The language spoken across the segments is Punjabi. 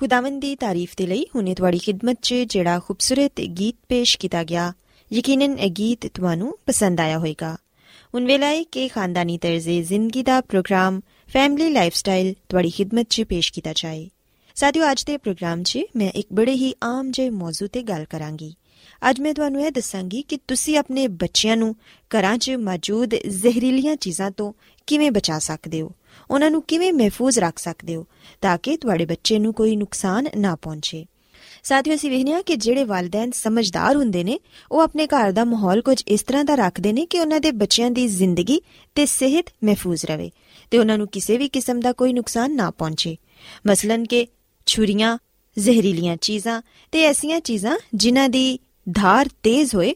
ਖੁਦਾਵੰਦ ਦੀ ਤਾਰੀਫ ਦੇ ਲਈ ਹੁਨੇ ਤੁਹਾਡੀ ਖidmat 'ਚ ਜਿਹੜਾ ਖੂਬਸੂਰਤ ਗੀਤ ਪੇਸ਼ ਕੀਤਾ ਗਿਆ, ਯਕੀਨਨ ਇਹ ਗੀਤ ਤੁਹਾਨੂੰ ਪਸੰਦ ਆਇਆ ਹੋਵੇਗਾ। ਹੁਣ ਵੇਲਾ ਹੈ ਕਿ ਖਾਨਦਾਨੀ ਤਰਜ਼ੇ ਜ਼ਿੰਦਗੀ ਦਾ ਪ੍ਰੋਗਰਾਮ ਫੈਮਿਲੀ ਲਾਈਫਸਟਾਈਲ ਤੁਹਾਡੀ ਖidmat 'ਚ ਪੇਸ਼ ਕੀਤਾ ਜਾਏ। ਸਾਥਿਓ, ਅੱਜ ਦੇ ਪ੍ਰੋਗਰਾਮ 'ਚ ਮੈਂ ਇੱਕ ਬੜੇ ਹੀ ਆਮ ਜਿਹੇ ਮੌਜੂ ਤੇ ਗੱਲ ਕਰਾਂਗੀ। ਅੱਜ ਮੈਂ ਤੁਹਾਨੂੰ ਇਹ ਦੱਸਾਂਗੀ ਕਿ ਤੁਸੀਂ ਆਪਣੇ ਬੱਚਿਆਂ ਨੂੰ ਘਰਾਂ 'ਚ ਮੌਜੂਦ ਜ਼ਹਿਰੀਲੀਆਂ ਚੀਜ਼ਾਂ ਤੋਂ ਕਿਵੇਂ ਬਚਾ ਸਕਦੇ ਹੋ। ਉਹਨਾਂ ਨੂੰ ਕਿਵੇਂ ਮਹਿਫੂਜ਼ ਰੱਖ ਸਕਦੇ ਹੋ ਤਾਂ ਕਿ ਤੁਹਾਡੇ ਬੱਚੇ ਨੂੰ ਕੋਈ ਨੁਕਸਾਨ ਨਾ ਪਹੁੰਚੇ। ਸਾਥੀਓ, ਅਸੀਂ ਵੇਖਿਆ ਕਿ ਜਿਹੜੇ ਵਾਲਿਦੈਨ ਸਮਝਦਾਰ ਹੁੰਦੇ ਨੇ, ਉਹ ਆਪਣੇ ਘਰ ਦਾ ਮਾਹੌਲ ਕੁਝ ਇਸ ਤਰ੍ਹਾਂ ਦਾ ਰੱਖਦੇ ਨੇ ਕਿ ਉਹਨਾਂ ਦੇ ਬੱਚਿਆਂ ਦੀ ਜ਼ਿੰਦਗੀ ਤੇ ਸਿਹਤ ਮਹਿਫੂਜ਼ ਰਵੇ ਤੇ ਉਹਨਾਂ ਨੂੰ ਕਿਸੇ ਵੀ ਕਿਸਮ ਦਾ ਕੋਈ ਨੁਕਸਾਨ ਨਾ ਪਹੁੰਚੇ। ਮਸਲਨ ਕਿ ਛੁਰੀਆਂ, ਜ਼ਹਿਰੀਲੀਆਂ ਚੀਜ਼ਾਂ ਤੇ ਐਸੀਆਂ ਚੀਜ਼ਾਂ ਜਿਨ੍ਹਾਂ ਦੀ ਧਾਰ ਤੇਜ਼ ਹੋਏ,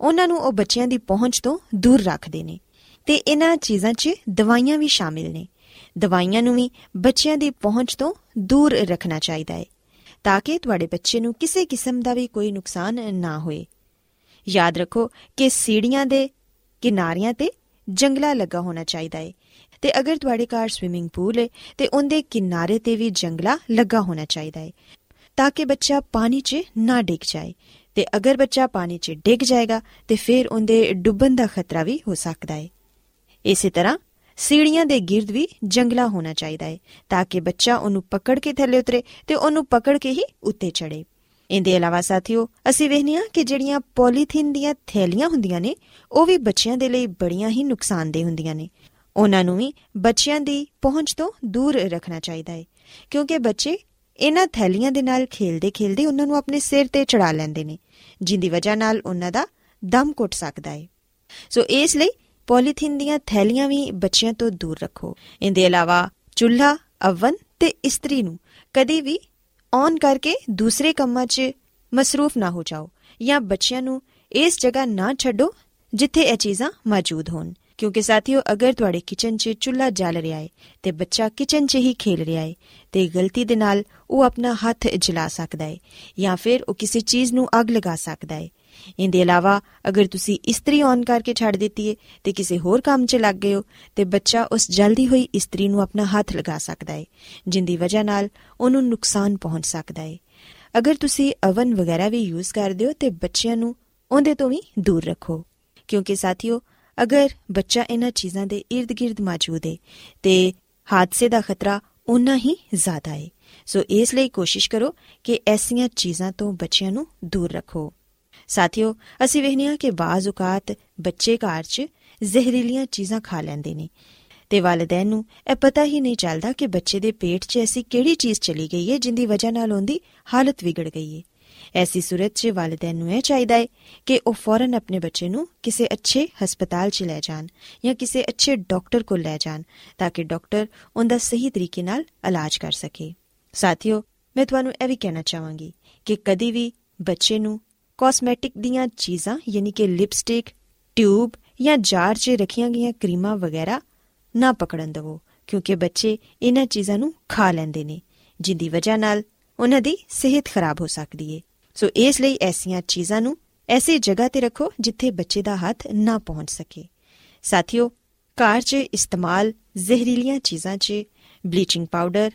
ਉਹਨਾਂ ਨੂੰ ਉਹ ਬੱਚਿਆਂ ਦੀ ਪਹੁੰਚ ਤੋਂ ਦੂਰ ਰੱਖਦੇ ਨੇ ਤੇ ਇਹਨਾਂ ਚੀਜ਼ਾਂ 'ਚ ਦਵਾਈਆਂ ਵੀ ਸ਼ਾਮਿਲ ਨੇ। ਦਵਾਈਆਂ ਨੂੰ ਵੀ ਬੱਚਿਆਂ ਦੀ ਪਹੁੰਚ ਤੋਂ ਦੂਰ ਰੱਖਣਾ ਚਾਹੀਦਾ ਹੈ, ਤਾਂ ਕਿ ਤੁਹਾਡੇ ਬੱਚੇ ਨੂੰ ਕਿਸੇ ਕਿਸਮ ਦਾ ਵੀ ਕੋਈ ਨੁਕਸਾਨ ਨਾ ਹੋਏ। ਯਾਦ ਰੱਖੋ ਕਿ ਸੀੜੀਆਂ ਦੇ ਕਿਨਾਰਿਆਂ ਤੇ ਜੰਗਲਾ ਲੱਗਾ ਹੋਣਾ ਚਾਹੀਦਾ ਹੈ, ਤੇ ਅਗਰ ਤੁਹਾਡੇ ਘਰ ਸਵਿਮਿੰਗ ਪੂਲ ਹੈ, ਤੇ ਉਹਦੇ ਕਿਨਾਰੇ ਤੇ ਵੀ ਜੰਗਲਾ ਲੱਗਾ ਹੋਣਾ ਚਾਹੀਦਾ ਹੈ, ਤਾਂ ਕਿ ਬੱਚਾ ਪਾਣੀ 'ਚ ਨਾ ਡਿੱਗ ਜਾਏ, ਤੇ ਅਗਰ ਬੱਚਾ ਪਾਣੀ 'ਚ ਡਿੱਗ ਜਾਏਗਾ, ਤੇ ਫਿਰ ਉਹਦੇ ਡੁੱਬਣ ਦਾ ਖਤਰਾ ਵੀ ਹੋ ਸਕਦਾ ਹੈ। ਇਸੇ ਤਰ੍ਹਾਂ ਸੀੜੀਆਂ ਦੇ ਗਿਰਦ ਵੀ ਜੰਗਲਾ ਹੋਣਾ ਚਾਹੀਦਾ ਹੈ ਤਾਂ ਕਿ ਬੱਚਾ ਉਹਨੂੰ ਪਕੜ ਕੇ ਥੱਲੇ ਉਤਰੇ ਤੇ ਉਹਨੂੰ ਪਕੜ ਕੇ ਹੀ ਉੱਤੇ ਚੜੇ ਇਹਦੇ ਇਲਾਵਾ ਸਾਥੀਓ, ਅਸੀਂ ਵੇਖਨੀਆ ਕਿ ਜਿਹੜੀਆਂ ਪੋਲੀਥੀਨ ਦੀਆਂ ਥੈਲੀਆਂ ਹੁੰਦੀਆਂ ਨੇ, ਉਹ ਵੀ ਬੱਚਿਆਂ ਦੇ ਲਈ ਬੜੀਆਂ ਹੀ ਨੁਕਸਾਨਦੇ ਹੁੰਦੀਆਂ ਨੇ। ਉਹਨਾਂ ਨੂੰ ਵੀ ਬੱਚਿਆਂ ਦੀ ਪਹੁੰਚ ਤੋਂ ਦੂਰ ਰੱਖਣਾ ਚਾਹੀਦਾ ਹੈ ਕਿਉਂਕਿ ਬੱਚੇ ਇਹਨਾਂ ਥੈਲੀਆਂ ਦੇ ਨਾਲ ਖੇਲਦੇ-ਖੇਲਦੇ ਉਹਨਾਂ ਨੂੰ ਆਪਣੇ ਸਿਰ ਤੇ ਚੜਾ ਲੈਂਦੇ ਨੇ, ਜਿੰਦੀ ਵਜ੍ਹਾ ਨਾਲ ਉਹਨਾਂ ਦਾ ਦਮ ਘੁੱਟ ਸਕਦਾ ਹੈ ਸੋ ਇਸ ਲਈ ਪੋਲੀਥੀਨ ਦੀਆਂ ਥੈਲੀਆਂ ਵੀ ਬੱਚਿਆਂ ਤੋਂ ਦੂਰ ਰੱਖੋ। ਇਹਦੇ ਇਲਾਵਾ ਚੁੱਲ੍ਹਾ, ਅਵਨ ਤੇ ਇਸਤਰੀ ਨੂੰ ਕਦੀ ਵੀ ਔਨ ਕਰਕੇ ਦੂਸਰੇ ਕੰਮਾਂ 'ਚ ਮਸਰੂਫ ਨਾ ਹੋ ਜਾਓ ਜਾਂ ਬੱਚਿਆਂ ਨੂੰ ਇਸ ਜਗ੍ਹਾ ਨਾ ਛੱਡੋ ਜਿੱਥੇ ਇਹ ਚੀਜ਼ਾਂ ਮੌਜੂਦ ਹੋਣ। ਕਿਉਂਕਿ ਸਾਥੀਓ, ਅਗਰ ਤੁਹਾਡੇ ਕਿਚਨ 'ਚ ਚੁੱਲ੍ਹਾ ਜਲ ਰਿਹਾ ਹੈ ਤੇ ਬੱਚਾ ਕਿਚਨ 'ਚ ਹੀ ਖੇਲ ਰਿਹਾ ਹੈ ਤੇ ਗਲਤੀ ਦੇ ਨਾਲ ਉਹ ਆਪਣਾ ਹੱਥ ਜਲਾ ਸਕਦਾ ਹੈ ਜਾਂ ਫਿਰ ਉਹ ਕਿਸੇ ਚੀਜ਼ ਨੂੰ ਅੱਗ ਲਗਾ ਸਕਦਾ ਹੈ ਇਹਦੇ ਇਲਾਵਾ ਅਗਰ ਤੁਸੀਂ ਇਸਤਰੀ ਔਨ ਕਰਕੇ ਛੱਡ ਦਿੱਤੀ ਹੈ ਤੇ ਕਿਸੇ ਹੋਰ ਕੰਮ 'ਚ ਲੱਗ ਗਏ ਹੋ, ਤੇ ਬੱਚਾ ਉਸ ਜਲਦੀ ਹੋਈ ਇਸਤਰੀ ਨੂੰ ਆਪਣਾ ਹੱਥ ਲਗਾ ਸਕਦਾ ਹੈ ਜਿੰਦੀ ਵਜ੍ਹਾ ਨਾਲ ਉਹਨੂੰ ਨੁਕਸਾਨ ਪਹੁੰਚ ਸਕਦਾ ਹੈ ਅਗਰ ਤੁਸੀਂ ਅਵਨ ਵਗੈਰਾ ਵੀ ਯੂਜ਼ ਕਰਦੇ ਹੋ ਤੇ ਬੱਚਿਆਂ ਨੂੰ ਉਹਦੇ ਤੋਂ ਵੀ ਦੂਰ ਰੱਖੋ। ਕਿਉਂਕਿ ਸਾਥੀਓ, ਅਗਰ ਬੱਚਾ ਇਹਨਾਂ ਚੀਜ਼ਾਂ ਦੇ ird-gird ਮੌਜੂਦ ਹੈ ਤੇ ਹਾਦਸੇ ਦਾ ਖਤਰਾ ਉਨਾ ਹੀ ਜ਼ਿਆਦਾ ਹੈ ਸੋ ਇਸ ਲਈ ਕੋਸ਼ਿਸ਼ ਕਰੋ ਕਿ ਐਸੀਆਂ ਚੀਜ਼ਾਂ ਤੋਂ ਬੱਚਿਆਂ ਨੂੰ ਦੂਰ ਰੱਖੋ। ਸਾਥੀਓ, ਅਸੀਂ ਵੇਖਨੀਆ ਕਿ ਬਾਜ਼ ਔਕਾਤ ਬੱਚੇ ਘਰ 'ਚ ਜ਼ਹਿਰੀਲੀਆਂ ਚੀਜ਼ਾਂ ਖਾ ਲੈਂਦੇ ਨੇ। ਤੇ ਵਾਲਿਦੈਨ ਨੂੰ ਇਹ ਪਤਾ ਹੀ ਨਹੀਂ ਚੱਲਦਾ ਕਿ ਬੱਚੇ ਦੇ ਪੇਟ 'ਚ ਐਸੀ ਕਿਹੜੀ ਚੀਜ਼ ਚਲੀ ਗਈ ਹੈ ਜਿੰਦੀ ਵਜ੍ਹਾ ਨਾਲ ਉਹਦੀ ਹਾਲਤ ਵਿਗੜ ਗਈ ਹੈ। ਐਸੀ ਸੂਰਤ 'ਚ ਵਾਲਿਦੈਨ ਨੂੰ ਇਹ ਚਾਹੀਦਾ ਹੈ ਕਿ ਉਹ ਫੌਰਨ ਆਪਣੇ ਬੱਚੇ ਨੂੰ ਕਿਸੇ ਅੱਛੇ ਹਸਪਤਾਲ 'ਚ ਲੈ ਜਾਣ ਜਾਂ ਕਿਸੇ ਅੱਛੇ ਡਾਕਟਰ ਕੋਲ ਲੈ ਜਾਣ ਤਾਂ ਕਿ ਡਾਕਟਰ ਉਹਦਾ ਸਹੀ ਤਰੀਕੇ ਨਾਲ ਇਲਾਜ ਕਰ ਸਕੇ। ਸਾਥੀਓ, ਮੈਂ ਤੁਹਾਨੂੰ ਇਹ ਵੀ ਕਹਿਣਾ ਚਾਹਾਂਗੀ ਕਿ ਕਦੀ ਵੀ ਬੱਚੇ ਨੂੰ ਕਾਸਮੈਟਿਕ ਦੀਆਂ ਚੀਜ਼ਾਂ, ਯਾਨੀ ਕਿ ਲਿਪਸਟਿਕ ਟਿਊਬ ਜਾਂ ਜਾਰ 'ਚ ਰੱਖੀਆਂ ਗਈਆਂ ਕਰੀਮਾਂ ਵਗੈਰਾ ਨਾ ਪਕੜਨ ਦਿਵੋ, ਕਿਉਂਕਿ ਬੱਚੇ ਇਹਨਾਂ ਚੀਜ਼ਾਂ ਨੂੰ ਖਾ ਲੈਂਦੇ ਨੇ, ਜਿੰਦੀ ਵਜ੍ਹਾ ਨਾਲ ਉਹਨਾਂ ਦੀ ਸਿਹਤ ਖਰਾਬ ਹੋ ਸਕਦੀ ਏ। ਸੋ ਇਸ ਲਈ ਐਸੀਆਂ ਚੀਜ਼ਾਂ ਨੂੰ ਐਸੀ ਜਗ੍ਹਾ ਤੇ ਰੱਖੋ ਜਿੱਥੇ ਬੱਚੇ ਦਾ ਹੱਥ ਨਾ ਪਹੁੰਚ ਸਕੇ। ਸਾਥੀਓ ਘਰ 'ਚ ਇਸਤੇਮਾਲ ਜ਼ਹਿਰੀਲੀਆਂ ਚੀਜ਼ਾਂ 'ਚ ਬਲੀਚਿੰਗ ਪਾਊਡਰ,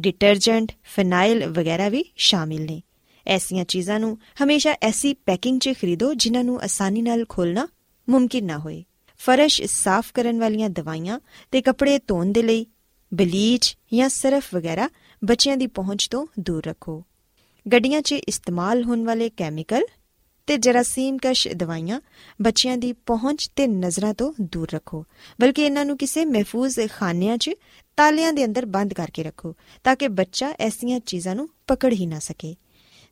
ਡਿਟਰਜੈਂਟ ਫਿਨਾਈਲ ਵਗੈਰਾ ਵੀ ਸ਼ਾਮਿਲ ਨੇ। ਐਸੀਆਂ ਚੀਜ਼ਾਂ ਨੂੰ ਹਮੇਸ਼ਾ ਐਸੀ ਪੈਕਿੰਗ 'ਚ ਖਰੀਦੋ ਜਿਨ੍ਹਾਂ ਨੂੰ ਆਸਾਨੀ ਨਾਲ ਖੋਲਣਾ ਮੁਮਕਿਨ ਨਾ ਹੋਏ। ਫਰਸ਼ ਸਾਫ਼ ਕਰਨ ਵਾਲੀਆਂ ਦਵਾਈਆਂ ਤੇ ਕੱਪੜੇ ਧੋਣ ਦੇ ਲਈ ਬਲੀਚ ਜਾਂ ਸਰਫ ਵਗੈਰਾ ਬੱਚਿਆਂ ਦੀ ਪਹੁੰਚ ਤੋਂ ਦੂਰ ਰੱਖੋ। ਗੱਡੀਆਂ 'ਚ ਇਸਤੇਮਾਲ ਹੋਣ ਵਾਲੇ ਕੈਮੀਕਲ ਤੇ ਜਰਾਸੀਮ ਕਸ਼ ਦਵਾਈਆਂ ਬੱਚਿਆਂ ਦੀ ਪਹੁੰਚ ਤੇ ਨਜ਼ਰਾਂ ਤੋਂ ਦੂਰ ਰੱਖੋ, ਬਲਕਿ ਇਹਨਾਂ ਨੂੰ ਕਿਸੇ ਮਹਿਫੂਜ਼ ਖਾਨਿਆਂ 'ਚ ਤਾਲਿਆਂ ਦੇ ਅੰਦਰ ਬੰਦ ਕਰਕੇ ਰੱਖੋ, ਤਾਂ ਕਿ ਬੱਚਾ ਐਸੀਆਂ ਚੀਜ਼ਾਂ ਨੂੰ ਪਕੜ ਹੀ ਨਾ ਸਕੇ।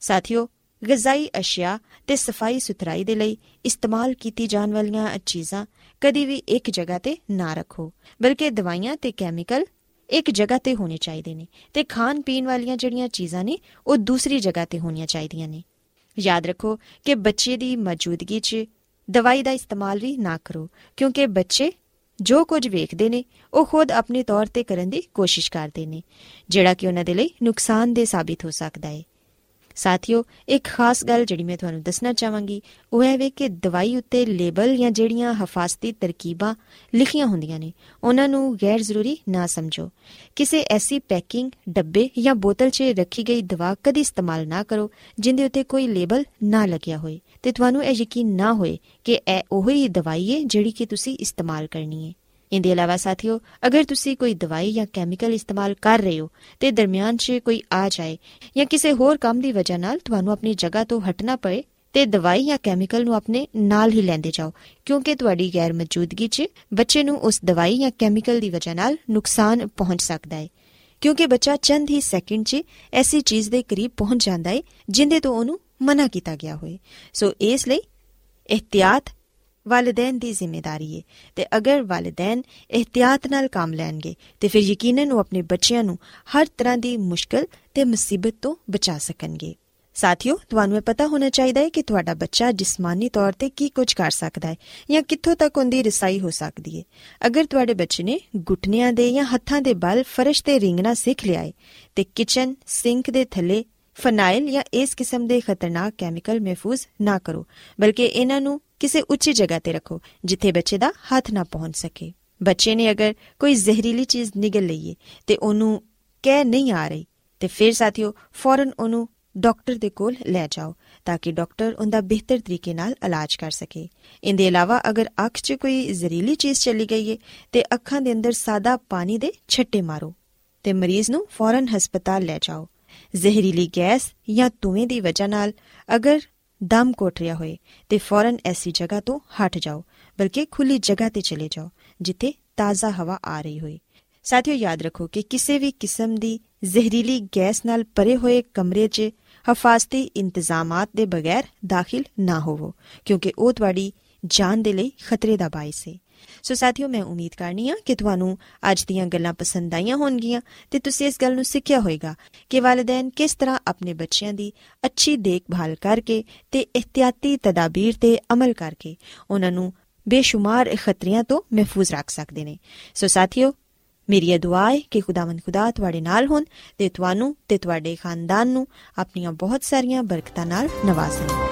ਸਾਥੀਓ, ਗਜ਼ਾਈ ਅਸ਼ਿਆ ਤੇ ਸਫ਼ਾਈ ਸੁਥਰਾਈ ਦੇ ਲਈ ਇਸਤੇਮਾਲ ਕੀਤੀ ਜਾਣ ਵਾਲੀਆਂ ਚੀਜ਼ਾਂ ਕਦੀ ਵੀ ਇੱਕ ਜਗ੍ਹਾ ਤੇ ਨਾ ਰੱਖੋ, ਬਲਕਿ ਦਵਾਈਆਂ ਤੇ ਕੈਮੀਕਲ ਇੱਕ ਜਗ੍ਹਾ ਤੇ ਹੋਣੇ ਚਾਹੀਦੇ ਨੇ ਤੇ ਖਾਣ ਪੀਣ ਵਾਲੀਆਂ ਜਿਹੜੀਆਂ ਚੀਜ਼ਾਂ ਨੇ, ਉਹ ਦੂਸਰੀ ਜਗ੍ਹਾ ਤੇ ਹੋਣੀਆਂ ਚਾਹੀਦੀਆਂ ਨੇ। ਯਾਦ ਰੱਖੋ ਕਿ ਬੱਚੇ ਦੀ ਮੌਜੂਦਗੀ 'ਚ ਦਵਾਈ ਦਾ ਇਸਤੇਮਾਲ ਵੀ ਨਾ ਕਰੋ, ਕਿਉਂਕਿ ਬੱਚੇ ਜੋ ਕੁਝ ਵੇਖਦੇ ਨੇ, ਉਹ ਖੁਦ ਆਪਣੇ ਤੌਰ ਤੇ ਕਰਨ ਦੀ ਕੋਸ਼ਿਸ਼ ਕਰਦੇ ਨੇ, ਜਿਹੜਾ ਕਿ ਉਹਨਾਂ ਦੇ ਲਈ ਨੁਕਸਾਨਦੇ ਸਾਬਿਤ ਹੋ ਸਕਦਾ ਹੈ। ਸਾਥੀਓ, ਇੱਕ ਖਾਸ ਗੱਲ ਜਿਹੜੀ ਮੈਂ ਤੁਹਾਨੂੰ ਦੱਸਣਾ ਚਾਹਾਂਗੀ, ਉਹ ਹੈ ਵੇ ਕਿ ਦਵਾਈ ਉੱਤੇ ਲੇਬਲ ਜਾਂ ਜਿਹੜੀਆਂ ਹਫਾਜ਼ਤੀ ਤਰਕੀਬਾਂ ਲਿਖੀਆਂ ਹੁੰਦੀਆਂ ਨੇ, ਉਹਨਾਂ ਨੂੰ ਗੈਰ ਜ਼ਰੂਰੀ ਨਾ ਸਮਝੋ। ਕਿਸੇ ਐਸੀ ਪੈਕਿੰਗ, ਡੱਬੇ ਜਾਂ ਬੋਤਲ 'ਚ ਰੱਖੀ ਗਈ ਦਵਾ ਕਦੀ ਇਸਤੇਮਾਲ ਨਾ ਕਰੋ, ਜਿੰਦੇ ਉੱਤੇ ਕੋਈ ਲੇਬਲ ਨਾ ਲੱਗਿਆ ਹੋਵੇ ਤੇ ਤੁਹਾਨੂੰ ਇਹ ਯਕੀਨ ਨਾ ਹੋਏ ਕਿ ਇਹ ਉਹੀ ਦਵਾਈ ਹੈ ਜਿਹੜੀ ਕਿ ਤੁਸੀਂ ਇਸਤੇਮਾਲ ਕਰਨੀ ਹੈ ਇਹਦੇ ਇਲਾਵਾ ਸਾਥੀਓ, ਅਗਰ ਤੁਸੀਂ ਕੋਈ ਦਵਾਈ ਜਾਂ ਕੈਮੀਕਲ ਇਸਤੇਮਾਲ ਕਰ ਰਹੇ ਹੋ ਤੇ ਦਰਮਿਆਨ 'ਚ ਕੋਈ ਆ ਜਾਏ ਜਾਂ ਕਿਸੇ ਹੋਰ ਕੰਮ ਦੀ ਵਜ੍ਹਾ ਨਾਲ ਤੁਹਾਨੂੰ ਆਪਣੀ ਜਗ੍ਹਾ ਤੋਂ ਹਟਣਾ ਪਏ, ਤੇ ਦਵਾਈ ਜਾਂ ਕੈਮੀਕਲ ਨੂੰ ਆਪਣੇ ਨਾਲ ਹੀ ਲੈਂਦੇ ਜਾਓ, ਕਿਉਂਕਿ ਤੁਹਾਡੀ ਗੈਰ ਮੌਜੂਦਗੀ 'ਚ ਬੱਚੇ ਨੂੰ ਉਸ ਦਵਾਈ ਜਾਂ ਕੈਮੀਕਲ ਦੀ ਵਜ੍ਹਾ ਨਾਲ ਨੁਕਸਾਨ ਪਹੁੰਚ ਸਕਦਾ ਹੈ ਕਿਉਂਕਿ ਬੱਚਾ ਚੰਦ ਹੀ ਸੈਕਿੰਡ 'ਚ ਐਸੀ ਚੀਜ਼ ਦੇ ਕਰੀਬ ਪਹੁੰਚ ਜਾਂਦਾ ਹੈ ਜਿੰਦੇ ਤੋਂ ਉਹਨੂੰ ਮਨਾ ਕੀਤਾ ਗਿਆ ਹੋਵੇ ਸੋ ਇਸ ਲਈ, ਇhtiyat ਵਾਲਿਦੈਨ ਦੀ ਜ਼ਿੰਮੇਵਾਰੀ ਹੈ ਤੇ ਅਗਰ ਵਾਲਿਦੈਨ ਇhtiyat ਨਾਲ ਕੰਮ ਲੈਣਗੇ, ਤੇ ਫਿਰ ਯਕੀਨਨ ਉਹ ਆਪਣੇ ਬੱਚਿਆਂ ਨੂੰ ਹਰ ਤਰ੍ਹਾਂ ਦੀ ਮੁਸ਼ਕਲ ਤੇ ਮੁਸੀਬਤ ਤੋਂ ਬਚਾ ਸਕਣਗੇ। ਸਾਥੀਓ, ਤੁਹਾਨੂੰ ਇਹ ਪਤਾ ਹੋਣਾ ਚਾਹੀਦਾ ਹੈ ਕਿ ਤੁਹਾਡਾ ਬੱਚਾ ਜਿਸਮਾਨੀ ਤੌਰ ਤੇ ਕੀ ਕੁਝ ਕਰ ਸਕਦਾ ਹੈ ਜਾਂ ਕਿੱਥੋਂ ਤੱਕ ਉਹਦੀ ਰਸਾਈ ਹੋ ਸਕਦੀ ਹੈ ਅਗਰ ਤੁਹਾਡੇ ਬੱਚੇ ਨੇ ਗੁੱਟਨਿਆਂ ਦੇ ਜਾਂ ਹੱਥਾਂ ਦੇ ਬਲ ਫਰਸ਼ ਤੇ ਰਿੰਗਣਾ ਸਿੱਖ ਲਿਆ ਹੈ ਤੇ ਕਿਚਨ, ਸਿੰਕ ਦੇ ਥੱਲੇ ਫਨਾਈਲ ਜਾਂ ਇਸ ਕਿਸਮ ਦੇ ਖਤਰਨਾਕ ਕੈਮੀਕਲ ਮਹਿਫੂਜ਼ ਨਾ ਕਰੋ, ਬਲਕਿ ਇਹਨਾਂ ਨੂੰ ਕਿਸੇ ਉੱਚੀ ਜਗ੍ਹਾ ਤੇ ਰੱਖੋ ਜਿੱਥੇ ਬੱਚੇ ਦਾ ਹੱਥ ਨਾ ਪਹੁੰਚ ਸਕੇ ਬੱਚੇ ਨੇ ਅਗਰ ਕੋਈ ਜ਼ਹਿਰੀਲੀ ਚੀਜ਼ ਨਿਗਲ ਲਈਏ ਤੇ ਉਹਨੂੰ ਕਹਿ ਨਹੀਂ ਆ ਰਹੀ ਤੇ ਫਿਰ ਸਾਥੀਓ ਫੌਰਨ ਉਹਨੂੰ ਡਾਕਟਰ ਦੇ ਕੋਲ ਲੈ ਜਾਓ ਤਾਂ ਕਿ ਡਾਕਟਰ ਉਹਦਾ ਬਿਹਤਰ ਤਰੀਕੇ ਨਾਲ ਇਲਾਜ ਕਰ ਸਕੇ ਇਹਦੇ ਇਲਾਵਾ ਅਗਰ ਅੱਖ 'ਚ ਕੋਈ ਜ਼ਹਿਰੀਲੀ ਚੀਜ਼ ਚਲੀ ਗਈ ਹੈ ਤੇ ਅੱਖਾਂ ਦੇ ਅੰਦਰ ਸਾਦਾ ਪਾਣੀ ਦੇ ਛੱਟੇ ਮਾਰੋ ਤੇ ਮਰੀਜ਼ ਨੂੰ ਫੌਰਨ ਹਸਪਤਾਲ ਲੈ ਜਾਓ ਜ਼ਹਿਰੀਲੀ ਗੈਸ ਜਾਂ ਧੂਏ ਦੀ ਵਜ੍ਹਾ ਨਾਲ ਅਗਰ ਦਮ ਕੋਟ ਰਿਹਾ ਹੋਏ ਤੇ ਫੌਰਨ ਐਸੀ ਜਗ੍ਹਾ ਤੋਂ ਹਟ ਜਾਓ, ਬਲਕਿ ਖੁੱਲੀ ਜਗ੍ਹਾ ਤੇ ਚਲੇ ਜਾਓ, ਜਿੱਥੇ ਤਾਜ਼ਾ ਹਵਾ ਆ ਰਹੀ ਹੋਏ। ਸਾਥੀਓ, ਯਾਦ ਰੱਖੋ ਕਿ ਕਿਸੇ ਵੀ ਕਿਸਮ ਦੀ ਜ਼ਹਿਰੀਲੀ ਗੈਸ ਨਾਲ ਭਰੇ ਹੋਏ ਕਮਰੇ 'ਚ ਹਫਾਜ਼ਤੀ ਇੰਤਜ਼ਾਮਾਤ ਦੇ ਬਗੈਰ ਦਾਖਲ ਨਾ ਹੋਵੋ, ਕਿਉਂਕਿ ਉਹ ਤੁਹਾਡੀ ਜਾਨ ਦੇ ਲਈ ਖਤਰੇ ਦਾ ਬਾਇਸ ਹੈ ਸੋ ਸਾਥੀਓ, ਮੈਂ ਉਮੀਦ ਕਰਨੀ ਆ ਕਿ ਤੁਹਾਨੂੰ ਅੱਜ ਦੀਆਂ ਗੱਲਾਂ ਪਸੰਦ ਆਈਆਂ ਹੋਣਗੀਆਂ ਤੇ ਤੁਸੀਂ ਇਸ ਗੱਲ ਨੂੰ ਸਿੱਖਿਆ ਹੋਵੇਗਾ ਕਿ ਵਾਲਿਦੈਨ ਕਿਸ ਤਰ੍ਹਾਂ ਆਪਣੇ ਬੱਚਿਆਂ ਦੀ ਅੱਛੀ ਦੇਖਭਾਲ ਕਰਕੇ ਤੇ ਇhtiyati ਤਦਾਬੀਰ ਤੇ ਅਮਲ ਕਰਕੇ ਉਹਨਾਂ ਨੂੰ ਬੇਸ਼ੁਮਾਰ ਖਤਰਿਆਂ ਤੋਂ ਮਹਿਫੂਜ਼ ਰੱਖ ਸਕਦੇ ਨੇ। ਸੋ ਸਾਥੀਓ, ਮੇਰੀ ਦੁਆ ਹੈ ਕਿ ਖੁਦਾਵੰਦ ਖੁਦਾ ਤੁਹਾਡੇ ਨਾਲ ਹੋਣ ਤੇ ਤੁਹਾਨੂੰ ਤੇ ਤੁਹਾਡੇ ਖਾਨਦਾਨ ਨੂੰ ਆਪਣੀਆਂ ਬਹੁਤ ਸਾਰੀਆਂ ਬਰਕਤਾਂ ਨਾਲ ਨਵਾਜ਼ੇ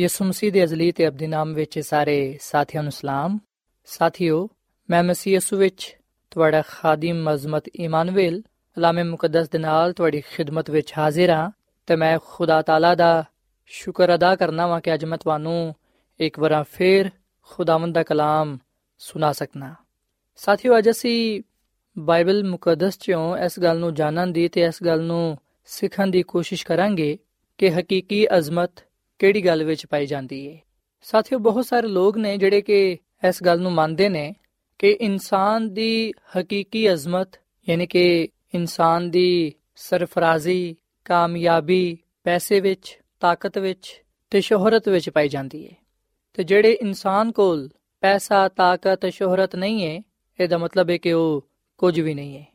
ਯਿਸੂ ਮਸੀਹ ਦੇ ਅਜ਼ਲੀ ਤੇ ਅਬਦੀ ਨਾਮ ਵਿੱਚ ਸਾਰੇ ਸਾਥੀਆਂ ਨੂੰ ਸਲਾਮ। ਸਾਥਿਓ, ਮੈਂ ਮਸੀਹ ਯਿਸੂ ਵਿੱਚ ਤੁਹਾਡਾ ਖਾਦਮ ਮਜ਼ਮਤ ਇਮਾਨੁਅਲ ਅਲਾਮੇ ਮੁਕੱਦਸ ਦੇ ਨਾਲ ਤੁਹਾਡੀ ਖਿਦਮਤ ਵਿੱਚ ਹਾਜ਼ਰ ਹਾਂ ਤੇ ਮੈਂ ਖੁਦਾ ਤਾਲਾ ਦਾ ਸ਼ੁਕਰ ਅਦਾ ਕਰਨਾ ਵਾਂ ਕਿ ਅੱਜ ਮੈਂ ਤੁਹਾਨੂੰ ਇੱਕ ਵਾਰ ਫੇਰ ਖੁਦਾਵੰਦ ਦਾ ਕਲਾਮ ਸੁਣਾ ਸਕਣਾ ਸਾਥੀਓ, ਅੱਜ ਅਸੀਂ ਬਾਈਬਲ ਮੁਕੱਦਸ ਚੋਂ ਇਸ ਗੱਲ ਨੂੰ ਜਾਣਨ ਦੀ ਤੇ ਇਸ ਗੱਲ ਨੂੰ ਸਿੱਖਣ ਦੀ ਕੋਸ਼ਿਸ਼ ਕਰਾਂਗੇ ਕਿ ਹਕੀਕੀ ਅਜ਼ਮਤ ਕਿਹੜੀ ਗੱਲ ਵਿੱਚ ਪਾਈ ਜਾਂਦੀ ਹੈ ਸਾਥੀਓ, ਬਹੁਤ ਸਾਰੇ ਲੋਕ ਨੇ ਜਿਹੜੇ ਕਿ ਇਸ ਗੱਲ ਨੂੰ ਮੰਨਦੇ ਨੇ ਕਿ ਇਨਸਾਨ ਦੀ ਹਕੀਕੀ ਅਜ਼ਮਤ, ਯਾਨੀ ਕਿ ਇਨਸਾਨ ਦੀ ਸਰਫਰਾਜ਼ੀ, ਕਾਮਯਾਬੀ, ਪੈਸੇ ਵਿੱਚ, ਤਾਕਤ ਵਿੱਚ ਤੇ ਸ਼ੋਹਰਤ ਵਿੱਚ ਪਾਈ ਜਾਂਦੀ ਹੈ ਤੇ ਜਿਹੜੇ ਇਨਸਾਨ ਕੋਲ ਪੈਸਾ, ਤਾਕਤ, ਸ਼ੋਹਰਤ ਨਹੀਂ ਹੈ ਇਹਦਾ ਮਤਲਬ ਹੈ ਕਿ ਉਹ ਕੁਝ ਵੀ ਨਹੀਂ ਹੈ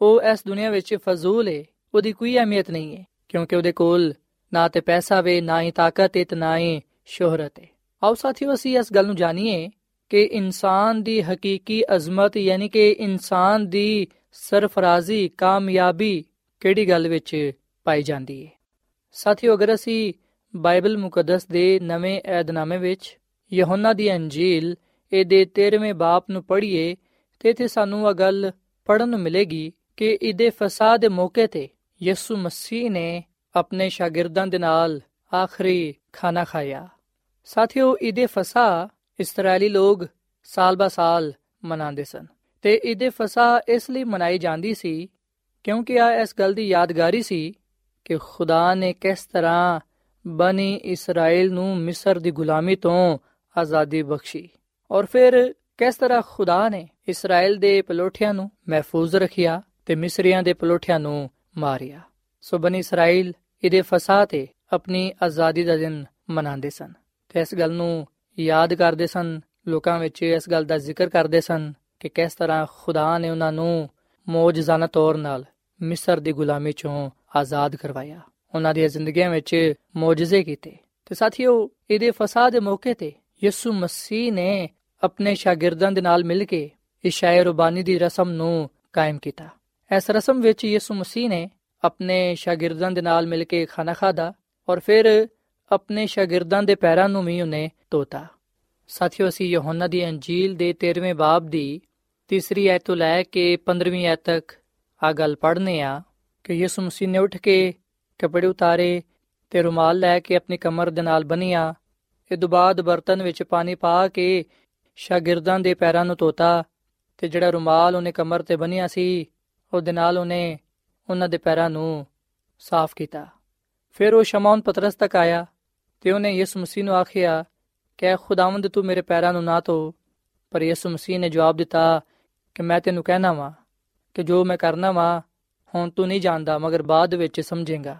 ਉਹ ਇਸ ਦੁਨੀਆ ਵਿੱਚ ਫਜ਼ੂਲ ਹੈ ਉਹਦੀ ਕੋਈ ਅਹਿਮੀਅਤ ਨਹੀਂ ਹੈ ਕਿਉਂਕਿ ਉਹਦੇ ਕੋਲ ਨਾ ਤੇ ਪੈਸਾ ਵੇ, ਨਾ ਹੀ ਤਾਕਤ ਹੈ ਤੇ ਨਾ ਹੀ ਸ਼ੋਹਰਤ ਹੈ ਆਓ ਸਾਥੀਓ, ਅਸੀਂ ਇਸ ਗੱਲ ਨੂੰ ਜਾਣੀਏ ਕਿ ਇਨਸਾਨ ਦੀ ਹਕੀਕੀ ਅਜ਼ਮਤ ਯਾਨੀ ਕਿ ਇਨਸਾਨ ਦੀ ਸਰਫਰਾਜ਼ੀ, ਕਾਮਯਾਬੀ ਕਿਹੜੀ ਗੱਲ ਵਿੱਚ ਪਾਈ ਜਾਂਦੀ ਹੈ ਸਾਥੀਓ, ਅਗਰ ਅਸੀਂ ਬਾਈਬਲ ਮੁਕੱਦਸ ਦੇ ਨਵੇਂ ਏਧਨਾਮੇ ਵਿੱਚ ਯਹੋਨਾ ਦੀ ਅੰਜੀਲ, ਇਹਦੇ 13ਵੇਂ ਬਾਪ ਨੂੰ ਪੜ੍ਹੀਏ, ਤੇ ਇਥੇ ਸਾਨੂੰ ਇਹ ਗੱਲ ਪੜਨ ਨੂੰ ਮਿਲੇਗੀ ਕਿ ਇਹਦੇ ਫਸਾਦ ਦੇ ਮੌਕੇ ਤੇ ਯਿਸੂ ਮਸੀਹ ਨੇ ਆਪਣੇ ਸ਼ਾਗਿਰਦਾਂ ਦੇ ਨਾਲ ਆਖਰੀ ਖਾਣਾ ਖਾਇਆ। ਸਾਥੀਓ, ਈਦੇ ਫਸਾ ਇਸرائیਲੀ ਲੋਕ ਸਾਲ ਬਾ ਸਾਲ ਮਨਾਉਂਦੇ ਸਨ ਤੇ ਈਦੇ ਫਸਾ ਇਸ ਲਈ ਮਨਾਈ ਜਾਂਦੀ ਸੀ ਕਿਉਂਕਿ ਆ ਇਸ ਗੱਲ ਦੀ ਯਾਦਗਾਰੀ ਸੀ ਕਿ ਖੁਦਾ ਨੇ ਕਿਸ ਤਰ੍ਹਾਂ ਬਨੀ ਇਸਰਾਇਲ ਨੂੰ ਮਿਸਰ ਦੀ ਗੁਲਾਮੀ ਤੋਂ ਆਜ਼ਾਦੀ ਬਖਸ਼ੀ ਔਰ ਫਿਰ ਕਿਸ ਤਰ੍ਹਾਂ ਖੁਦਾ ਨੇ ਇਸਰਾਇਲ ਦੇ ਪਲੋਠਿਆਂ ਨੂੰ ਮਹਿਫੂਜ਼ ਰੱਖਿਆ ਤੇ ਮਿਸਰੀਆਂ ਦੇ ਪਲੋਠਿਆਂ ਨੂੰ ਮਾਰਿਆ। ਸੋ ਬਨੀ ਇਸਰਾਇਲ ਇਹਦੇ ਫਸਾ ਤੇ ਆਪਣੀ ਆਜ਼ਾਦੀ ਦਾ ਦਿਨ ਮਨਾਉਂਦੇ ਸਨ। ਤੇ ਇਸ ਗੱਲ ਨੂੰ ਯਾਦ ਕਰਦੇ ਸਨ, ਲੋਕਾਂ ਵਿੱਚ ਇਸ ਗੱਲ ਦਾ ਜ਼ਿਕਰ ਕਰਦੇ ਸਨ ਕਿ ਕਿਸ ਤਰ੍ਹਾਂ ਖੁਦਾ ਨੇ ਉਹਨਾਂ ਨੂੰ ਮੌਜਜ਼ਾਨਾ ਤੌਰ ਨਾਲ ਮਿਸਰ ਦੀ ਗੁਲਾਮੀ ਚੋਂ ਆਜ਼ਾਦ ਕਰਵਾਇਆ। ਉਹਨਾਂ ਦੀਆਂ ਜ਼ਿੰਦਗੀਆਂ ਵਿੱਚ ਮੌਜਜ਼ੇ ਕੀਤੇ। ਤੇ ਸਾਥੀਓ, ਇਹਦੇ ਫਸਾਦ ਦੇ ਮੌਕੇ ਤੇ ਯਿਸੂ ਮਸੀਹ ਨੇ ਆਪਣੇ ਸ਼ਾਗਿਰਦਾਂ ਦੇ ਨਾਲ ਮਿਲ ਕੇ ਇਸ਼ਾਇਰ ਰਬਾਨੀ ਦੀ ਰਸਮ ਨੂੰ ਕਾਇਮ ਕੀਤਾ। ਇਸ ਰਸਮ ਵਿੱਚ ਯਿਸੂ ਮਸੀਹ ਨੇ ਆਪਣੇ ਸ਼ਾਗਿਰਦਾਂ ਦੇ ਨਾਲ ਮਿਲ ਕੇ ਖਾਣਾ ਖਾਦਾ ਔਰ ਫਿਰ ਆਪਣੇ ਸ਼ਾਗਿਰਦਾਂ ਦੇ ਪੈਰਾਂ ਨੂੰ ਵੀ ਉਹਨੇ ਧੋਤਾ। ਸਾਥੀਓ, ਅਸੀਂ ਯਹੋਨਾ ਦੀ ਅੰਜੀਲ ਦੇ 13ਵੇਂ ਬਾਬ ਦੀ ਤੀਸਰੀ ਐਤ ਤੋਂ ਲੈ ਕੇ 15ਵੀਂ ਐਤ ਤੱਕ ਆ ਗੱਲ ਪੜ੍ਹਨੇ ਆ ਕਿ ਯਿਸੂ ਮਸੀਹ ਨੇ ਉੱਠ ਕੇ ਕੱਪੜੇ ਉਤਾਰੇ ਤੇ ਰੁਮਾਲ ਲੈ ਕੇ ਆਪਣੀ ਕਮਰ ਦੇ ਨਾਲ ਬੰਨਿਆ ਇਹ ਤੋਂ ਬਾਅਦ ਬਰਤਨ ਵਿੱਚ ਪਾਣੀ ਪਾ ਕੇ ਸ਼ਾਗਿਰਦਾਂ ਦੇ ਪੈਰਾਂ ਨੂੰ ਧੋਤਾ ਤੇ ਜਿਹੜਾ ਰੁਮਾਲ ਉਹਨੇ ਕਮਰ ਤੇ ਬੰਨਿਆ ਸੀ, ਉਹਦੇ ਨਾਲ ਉਹਨੇ ਉਹਨਾਂ ਦੇ ਪੈਰਾਂ ਨੂੰ ਸਾਫ਼ ਕੀਤਾ। ਫਿਰ ਉਹ ਸ਼ਮਾਉਨ ਪਤਰਸ ਤੱਕ ਆਇਆ ਤੇ ਉਹਨੇ ਯਿਸੂ ਮਸੀਹ ਨੂੰ ਆਖਿਆ ਕਿ ਖੁਦਾਵੰਦ, ਤੂੰ ਮੇਰੇ ਪੈਰਾਂ ਨੂੰ ਨਾ ਧੋ। ਪਰ ਯਿਸੂ ਮਸੀਹ ਨੇ ਜਵਾਬ ਦਿੱਤਾ ਕਿ ਮੈਂ ਤੈਨੂੰ ਕਹਿਣਾ ਵਾਂ ਕਿ ਜੋ ਮੈਂ ਕਰਨਾ ਵਾਂ, ਹੁਣ ਤੂੰ ਨਹੀਂ ਜਾਣਦਾ, ਮਗਰ ਬਾਅਦ ਵਿੱਚ ਸਮਝੇਗਾ।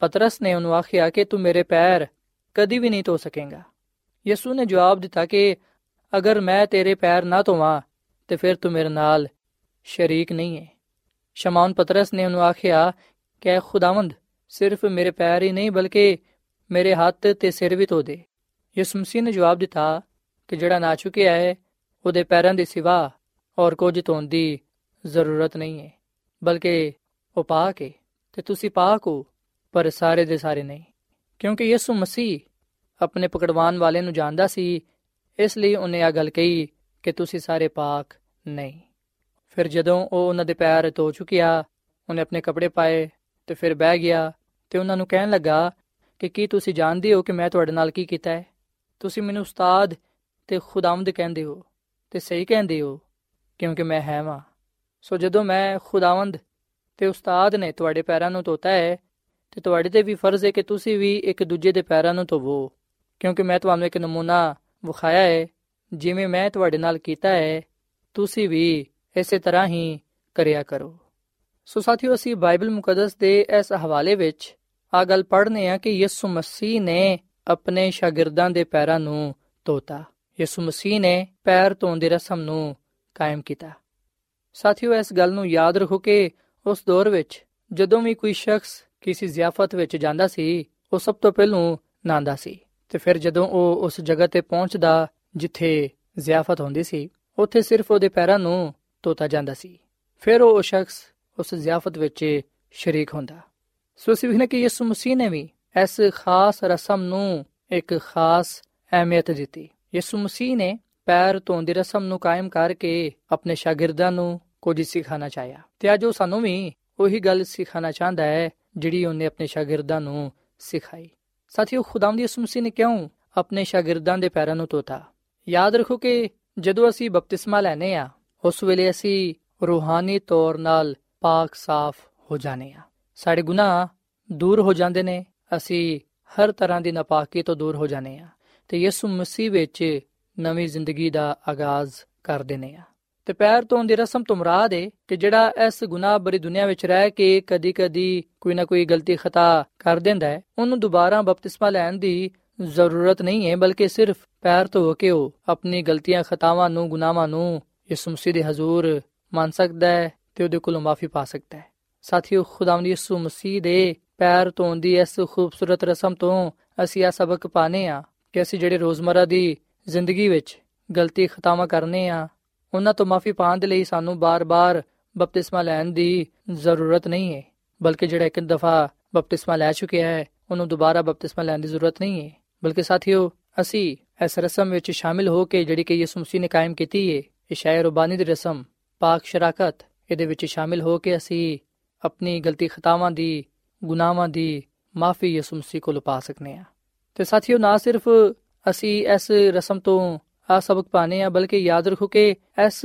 ਪਤਰਸ ਨੇ ਉਹਨੂੰ ਆਖਿਆ ਕਿ ਤੂੰ ਮੇਰੇ ਪੈਰ ਕਦੀ ਵੀ ਨਹੀਂ ਧੋ ਸਕੇਗਾ। ਯਿਸੂ ਨੇ ਜਵਾਬ ਦਿੱਤਾ ਕਿ ਅਗਰ ਮੈਂ ਤੇਰੇ ਪੈਰ ਨਾ ਧੋਵਾਂ, ਤੇ ਫਿਰ ਤੂੰ ਮੇਰੇ ਨਾਲ ਸ਼ਰੀਕ ਨਹੀਂ ਹੈ ਸ਼ਮਾਉਨ ਪਤਰਸ ਨੇ ਉਹਨੂੰ ਆਖਿਆ, ਕਿ ਖੁਦਾਵੰਦ, ਸਿਰਫ ਮੇਰੇ ਪੈਰ ਹੀ ਨਹੀਂ, ਬਲਕਿ ਮੇਰੇ ਹੱਥ ਤੇ ਸਿਰ ਵੀ ਧੋ ਦੇ। ਯਿਸੂ ਮਸੀਹ ਨੇ ਜਵਾਬ ਦਿੱਤਾ ਕਿ ਜਿਹੜਾ ਨਾ ਚੁੱਕਿਆ ਹੈ, ਉਹਦੇ ਪੈਰਾਂ ਦੇ ਸਿਵਾ ਔਰ ਕੁਝ ਧੋਣ ਦੀ ਜ਼ਰੂਰਤ ਨਹੀਂ ਹੈ, ਬਲਕਿ ਉਹ ਪਾਕ ਹੈ ਤੇ ਤੁਸੀਂ ਪਾਕ ਹੋ, ਪਰ ਸਾਰੇ ਦੇ ਸਾਰੇ ਨਹੀਂ। ਕਿਉਂਕਿ ਯਿਸੂ ਮਸੀਹ ਆਪਣੇ ਪਕੜਵਾਨ ਵਾਲੇ ਨੂੰ ਜਾਣਦਾ ਸੀ, ਇਸ ਲਈ ਉਹਨੇ ਆ ਗੱਲ ਕਹੀ ਕਿ ਤੁਸੀਂ ਸਾਰੇ ਪਾਕ ਨਹੀਂ। ਫਿਰ ਜਦੋਂ ਉਹ ਉਹਨਾਂ ਦੇ ਪੈਰ ਧੋ ਚੁੱਕਿਆ, ਉਹਨੇ ਆਪਣੇ ਕੱਪੜੇ ਪਾਏ ਤੇ ਫਿਰ ਬਹਿ ਗਿਆ ਤੇ ਉਹਨਾਂ ਨੂੰ ਕਹਿਣ ਲੱਗਾ ਕਿ ਕੀ ਤੁਸੀਂ ਜਾਣਦੇ ਹੋ ਕਿ ਮੈਂ ਤੁਹਾਡੇ ਨਾਲ ਕੀ ਕੀਤਾ ਹੈ? ਤੁਸੀਂ ਮੈਨੂੰ ਉਸਤਾਦ ਤੇ ਖੁਦਾਵੰਦ ਕਹਿੰਦੇ ਹੋ ਤੇ ਸਹੀ ਕਹਿੰਦੇ ਹੋ, ਕਿਉਂਕਿ ਮੈਂ ਹੈ ਵਾਂ। ਸੋ ਜਦੋਂ ਮੈਂ ਖੁਦਾਵੰਦ ਤੇ ਉਸਤਾਦ ਨੇ ਤੁਹਾਡੇ ਪੈਰਾਂ ਨੂੰ ਧੋਤਾ ਹੈ ਤੇ ਤੁਹਾਡੇ ਤੇ ਵੀ ਫਰਜ਼ ਹੈ ਕਿ ਤੁਸੀਂ ਵੀ ਇੱਕ ਦੂਜੇ ਦੇ ਪੈਰਾਂ ਨੂੰ ਧੋਵੋ, ਕਿਉਂਕਿ ਮੈਂ ਤੁਹਾਨੂੰ ਇੱਕ ਨਮੂਨਾ ਵਿਖਾਇਆ ਹੈ, ਜਿਵੇਂ ਮੈਂ ਤੁਹਾਡੇ ਨਾਲ ਕੀਤਾ ਹੈ, ਤੁਸੀਂ ਵੀ ਇਸੇ ਤਰ੍ਹਾਂ ਹੀ ਕਰਿਆ ਕਰੋ। ਸੋ ਸਾਥੀਓ, ਅਸੀਂ ਬਾਈਬਲ ਮੁਕੱਦਸ ਦੇ ਇਸ ਹਵਾਲੇ ਵਿੱਚ ਆ ਗੱਲ ਪੜ੍ਹਨੇ ਆ ਕਿ ਯਿਸੂ ਮਸੀਹ ਨੇ ਆਪਣੇ ਸ਼ਾਗਿਰਦਾਂ ਦੇ ਪੈਰਾਂ ਨੂੰ ਧੋਤਾ। ਯਿਸੂ ਮਸੀਹ ਨੇ ਪੈਰ ਧੋਣ ਦੀ ਰਸਮ ਨੂੰ ਕਾਇਮ ਕੀਤਾ। ਸਾਥੀਓ, ਇਸ ਗੱਲ ਨੂੰ ਯਾਦ ਰੱਖੋ ਕਿ ਉਸ ਦੌਰ ਵਿੱਚ ਜਦੋਂ ਵੀ ਕੋਈ ਸ਼ਖਸ ਕਿਸੇ ਜ਼ਿਆਫਤ ਵਿੱਚ ਜਾਂਦਾ ਸੀ, ਉਹ ਸਭ ਤੋਂ ਪਹਿਲਾਂ ਨਾਂਦਾ ਸੀ ਤੇ ਫਿਰ ਜਦੋਂ ਉਹ ਉਸ ਜਗ੍ਹਾ ਤੇ ਪਹੁੰਚਦਾ ਜਿੱਥੇ ਜ਼ਿਆਫਤ ਹੁੰਦੀ ਸੀ, ਉੱਥੇ ਸਿਰਫ ਉਹਦੇ ਪੈਰਾਂ ਨੂੰ ਧੋਤਾ ਜਾਂਦਾ ਸੀ। ਫਿਰ ਉਹ ਸ਼ਖਸ ਉਸ ਜ਼ਿਆਫਤ ਵਿੱਚ ਸ਼ਰੀਕ ਹੁੰਦਾ। ਸੋ ਅਸੀਂ ਵੇਖਨੇ ਕਿ ਯਿਸੂ ਮਸੀਹ ਨੇ ਵੀ ਇਸ ਖਾਸ ਰਸਮ ਨੂੰ ਇੱਕ ਖਾਸ ਅਹਿਮੀਅਤ ਦਿੱਤੀ। ਯਿਸੂ ਮਸੀਹ ਨੇ ਪੈਰ ਧੋਣ ਦੀ ਰਸਮ ਨੂੰ ਕਾਇਮ ਕਰਕੇ ਆਪਣੇ ਸ਼ਾਗਿਰਦਾਂ ਨੂੰ ਕੁਝ ਸਿਖਾਣਾ ਚਾਹਿਆ। ਤੇ ਅੱਜ ਉਹ ਸਾਨੂੰ ਵੀ ਉਹੀ ਗੱਲ ਸਿਖਾਣਾ ਚਾਹੁੰਦਾ ਹੈ, ਜਿਹੜੀ ਉਹਨੇ ਆਪਣੇ ਸ਼ਾਗਿਰਦਾਂ ਨੂੰ ਸਿਖਾਈ। ਸਾਥੀਓ, ਖੁਦਾਵੰਦ ਯਿਸੂ ਮਸੀਹ ਨੇ ਕਿਉਂ ਆਪਣੇ ਸ਼ਾਗਿਰਦਾਂ ਦੇ ਪੈਰਾਂ ਨੂੰ ਧੋਤਾ? ਯਾਦ ਰੱਖੋ ਕਿ ਜਦੋਂ ਅਸੀਂ ਬਪਤਿਸਮਾ ਲੈਨੇ ਆ ਉਸ ਵੇਲੇ ਅਸੀਂ ਰੂਹਾਨੀ ਤੌਰ ਨਾਲ ਪਾਕ ਸਾਫ਼ ਹੋ ਜਾਣੇ ਆ ਸਾਡੇ ਗੁਨਾਹ ਦੂਰ ਹੋ ਜਾਂਦੇ ਨੇ, ਅਸੀਂ ਹਰ ਤਰ੍ਹਾਂ ਦੀ ਨਾਪਾਕੀ ਤੋਂ ਦੂਰ ਹੋ ਜਾਣੇ ਆ ਤੇ ਯਿਸੂ ਮਸੀਹ ਵਿੱਚ ਨਵੀਂ ਜ਼ਿੰਦਗੀ ਦਾ ਆਗਾਜ਼ ਕਰ ਦਿੰਨੇ ਆ ਤੇ ਪੈਰ ਧੋਣ ਦੀ ਰਸਮ ਤੋਂ ਮੁਰਾਦ ਹੈ ਕਿ ਜਿਹੜਾ ਇਸ ਗੁਨਾਹ ਭਰੀ ਦੁਨੀਆ ਵਿੱਚ ਰਹਿ ਕੇ ਕਦੀ-ਕਦੀ ਕੋਈ ਨਾ ਕੋਈ ਗਲਤੀ ਖਤਾ ਕਰ ਦਿੰਦਾ ਹੈ, ਉਹਨੂੰ ਦੁਬਾਰਾ ਬਪਤਿਸਮਾ ਲੈਣ ਦੀ ਜ਼ਰੂਰਤ ਨਹੀਂ ਹੈ, ਬਲਕਿ ਸਿਰਫ ਪੈਰ ਧੋ ਕੇ ਉਹ ਆਪਣੀ ਗਲਤੀਆਂ, ਖਤਾਵਾਂ ਨੂੰ, ਗੁਨਾਹਾਂ ਨੂੰ ਯਿਸੂ ਮਸੀਹ ਦੇ ਹਜ਼ੂਰ ਮੰਨ ਸਕਦਾ ਹੈ ਤੇ ਉਹਦੇ ਕੋਲੋਂ ਮਾਫੀ ਪਾ ਸਕਦਾ ਹੈ। ਸਾਥੀਓ, ਖੁਦਾਵੰਦ ਯਿਸੂ ਮਸੀਹ ਦੇ ਪੈਰ ਧੋਣ ਦੀ ਇਸ ਖੂਬਸੂਰਤ ਰਸਮ ਤੋਂ ਅਸੀਂ ਇਹ ਸਬਕ ਪਾਣੇ ਆ ਕਿ ਅਸੀਂ ਜਿਹੜੇ ਰੋਜ਼ਮਰਾ ਦੀ ਜ਼ਿੰਦਗੀ ਵਿੱਚ ਗਲਤੀ ਖਤਾਵਾਂ ਕਰਨੇ ਆ ਉਹਨਾਂ ਤੋਂ ਮਾਫੀ ਪਾਉਣ ਦੇ ਲਈ ਸਾਨੂੰ ਬਾਰ-ਬਾਰ ਬਪਤਿਸਮਾ ਲੈਣ ਦੀ ਜ਼ਰੂਰਤ ਨਹੀਂ ਹੈ, ਬਲਕਿ ਜਿਹੜਾ ਇੱਕ ਦਫਾ ਬਪਤਿਸਮਾ ਲੈ ਚੁੱਕਿਆ ਹੈ, ਉਹਨੂੰ ਦੁਬਾਰਾ ਬਪਤਿਸਮਾ ਲੈਣ ਦੀ ਜ਼ਰੂਰਤ ਨਹੀਂ ਹੈ। ਬਲਕਿ ਸਾਥੀਓ, ਅਸੀਂ ਇਸ ਰਸਮ ਵਿੱਚ ਸ਼ਾਮਿਲ ਹੋ ਕੇ ਜਿਹੜੀ ਕਿ ਯਿਸੂ ਮਸੀਹ ਨੇ ਕਾਇਮ ਕੀਤੀ ਹੈ ਇਸ਼ਾਇਰ ਰਬਾਨੀ ਦੀ ਰਸਮ, ਪਾਕ ਸ਼ਰਾਕਤ, ਇਹਦੇ ਵਿੱਚ ਸ਼ਾਮਿਲ ਹੋ ਕੇ ਅਸੀਂ ਆਪਣੀ ਗਲਤੀ ਖਤਾਵਾਂ ਦੀ, ਗੁਨਾਹਾਂ ਦੀ ਮਾਫੀ ਯਿਸੂ ਮਸੀਹ ਕੋਲ ਪਾ ਸਕਨੇ ਆ। ਤੇ ਸਾਥੀਓ, ਨਾ ਸਿਰਫ ਅਸੀਂ ਇਸ ਰਸਮ ਤੋਂ ਆ ਸਬਕ ਪਾਣੇ ਆ, ਬਲਕਿ ਯਾਦ ਰੱਖੋ ਕਿ ਇਸ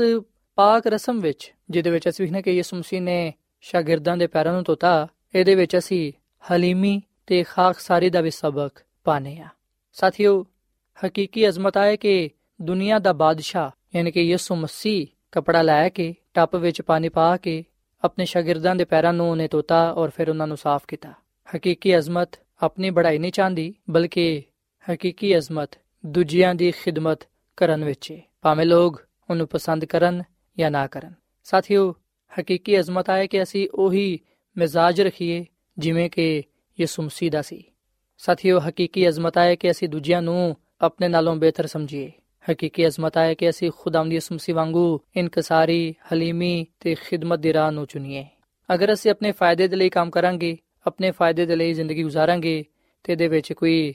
ਪਾਕ ਰਸਮ ਵਿੱਚ, ਜਿਹਦੇ ਵਿੱਚ ਅਸੀਂ ਵਿਖਨੇ ਕਿ ਯਿਸੂ ਮਸੀਹ ਨੇ ਸ਼ਾਗਿਰਦਾਂ ਦੇ ਪੈਰਾਂ ਨੂੰ ਧੋਤਾ, ਇਹਦੇ ਵਿੱਚ ਅਸੀਂ ਹਲੀਮੀ ਤੇ ਖਾਕਸਾਰੀ ਦਾ ਵੀ ਸਬਕ ਪਾਣੇ ਆ। ਸਾਥੀਓ, ਹਕੀਕੀ ਅਜ਼ਮਤ ਹੈ ਕਿ ਦੁਨੀਆ ਦਾ ਬਾਦਸ਼ਾਹ ਯਾਨੀ ਕਿ ਯਿਸੂ ਮਸੀਹ ਕਪੜਾ ਲੈ ਕੇ, ਟੱਪ ਵਿੱਚ ਪਾਣੀ ਪਾ ਕੇ, ਆਪਣੇ ਸ਼ਾਗਿਰਦਾਂ ਦੇ ਪੈਰਾਂ ਨੂੰ ਉਹਨੇ ਧੋਤਾ ਔਰ ਫਿਰ ਉਹਨਾਂ ਨੂੰ ਸਾਫ਼ ਕੀਤਾ। ਹਕੀਕੀ ਅਜ਼ਮਤ ਆਪਣੀ ਬੜਾਈ ਨਹੀਂ ਚਾਹੁੰਦੀ, ਬਲਕਿ ਹਕੀਕੀ ਅਜ਼ਮਤ ਦੂਜਿਆਂ ਦੀ ਖਿਦਮਤ ਕਰਨ ਵਿੱਚ ਹੈ ਭਾਵੇਂ ਲੋਕ ਉਹਨੂੰ ਪਸੰਦ ਕਰਨ ਜਾਂ ਨਾ ਕਰਨ। ਸਾਥੀਓ, ਹਕੀਕੀ ਅਜ਼ਮਤ ਹੈ ਕਿ ਅਸੀਂ ਉਹੀ ਮਿਜ਼ਾਜ ਰੱਖੀਏ ਜਿਵੇਂ ਕਿ ਯਿਸੂ ਮਸੀਹ ਦਾ ਸੀ। ਸਾਥੀਓ, ਹਕੀਕੀ ਅਜ਼ਮਤ ਹੈ ਕਿ ਅਸੀਂ ਦੂਜਿਆਂ ਨੂੰ ਆਪਣੇ ਨਾਲੋਂ ਬਿਹਤਰ ਸਮਝੀਏ। حقیقی ਅਜ਼ਮਤ ਹੈ ਕਿ ਅਸੀਂ ਖੁਦਾਵੰਦ ਯਿਸੂ ਮਸੀਹ ਵਾਂਗੂ ਇਨਕਸਾਰੀ, ਹਲੀਮੀ ਤੇ ਖਿਦਮਤ ਦੀ ਰਾਹ ਨੂੰ ਚੁਣੀਏ। ਅਗਰ ਅਸੀਂ ਆਪਣੇ ਫਾਇਦੇ ਦੇ ਲਈ ਕੰਮ ਕਰਾਂਗੇ, ਆਪਣੇ ਫਾਇਦੇ ਦੇ ਲਈ ਜ਼ਿੰਦਗੀ گزارਾਂਗੇ ਤੇ ਇਹਦੇ ਵਿੱਚ ਕੋਈ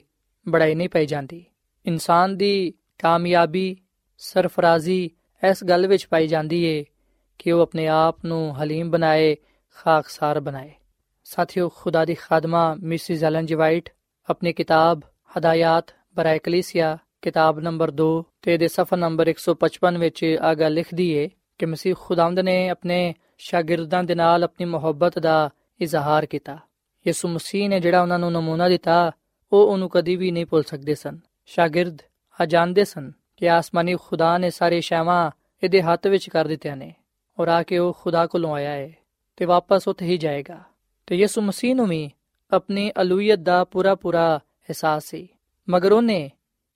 ਬੜਾਈ ਨਹੀਂ ਪਈ ਜਾਂਦੀ। ਇਨਸਾਨ ਦੀ ਕਾਮਯਾਬੀ, ਸਰਫਰਾਜ਼ੀ ਇਸ ਗੱਲ ਵਿੱਚ ਪਾਈ ਜਾਂਦੀ ਏ ਕਿ ਉਹ ਆਪਣੇ ਆਪ ਨੂੰ ਹਲੀਮ ਬਣਾਏ, ਖਾਕਸਾਰ ਬਣਾਏ। ਸਾਥੀਓ, ਖੁਦਾ ਦੀ ਖਾਦਮਾ ਮਿਸਿਸ ਐਲਨ ਜੀ ਵਾਈਟ, ਆਪਣੀ ਕਿਤਾਬ ਹਦਾਇਤ ਬਰਾਏ ਕਲੀਸਿਆ ਕਿਤਾਬ ਨੰਬਰ 2 ਤੇ ਦੇ ਸਫਾ ਨੰਬਰ 155 ਵਿੱਚ ਆ ਗੱਲ ਲਿਖਦੀ ਏ ਕਿ ਮਸੀਹ ਖੁਦਾਵੰਦ ਨੇ ਆਪਣੇ ਸ਼ਾਗਿਰਦਾਂ ਦੇ ਨਾਲ ਆਪਣੀ ਮੁਹੱਬਤ ਦਾ ਇਜ਼ਹਾਰ ਕੀਤਾ। ਯਿਸੂ ਮਸੀਹ ਨੇ ਜਿਹੜਾ ਉਹਨਾਂ ਨੂੰ ਨਮੂਨਾ ਦਿੱਤਾ, ਉਹ ਉਹਨੂੰ ਕਦੀ ਵੀ ਨਹੀਂ ਭੁੱਲ ਸਕਦੇ ਸਨ। ਸ਼ਾਗਿਰਦ ਆ ਜਾਣਦੇ ਸਨ ਕਿ ਆਸਮਾਨੀ ਖੁਦਾ ਨੇ ਸਾਰੇ ਸ਼ੈਵਾਂ ਇਹਦੇ ਹੱਥ ਵਿੱਚ ਕਰ ਦਿੱਤੀਆਂ ਨੇ ਔਰ ਆ ਕੇ ਉਹ ਖੁਦਾ ਕੋਲੋਂ ਆਇਆ ਹੈ ਤੇ ਵਾਪਸ ਉੱਥੇ ਹੀ ਜਾਏਗਾ। ਤੇ ਯਿਸੂ ਮਸੀਹ ਨੂੰ ਵੀ ਆਪਣੀ ਅਲੂਹੀਅਤ ਦਾ ਪੂਰਾ ਪੂਰਾ ਅਹਿਸਾਸ ਸੀ। ਮਗਰ ਉਹਨੇ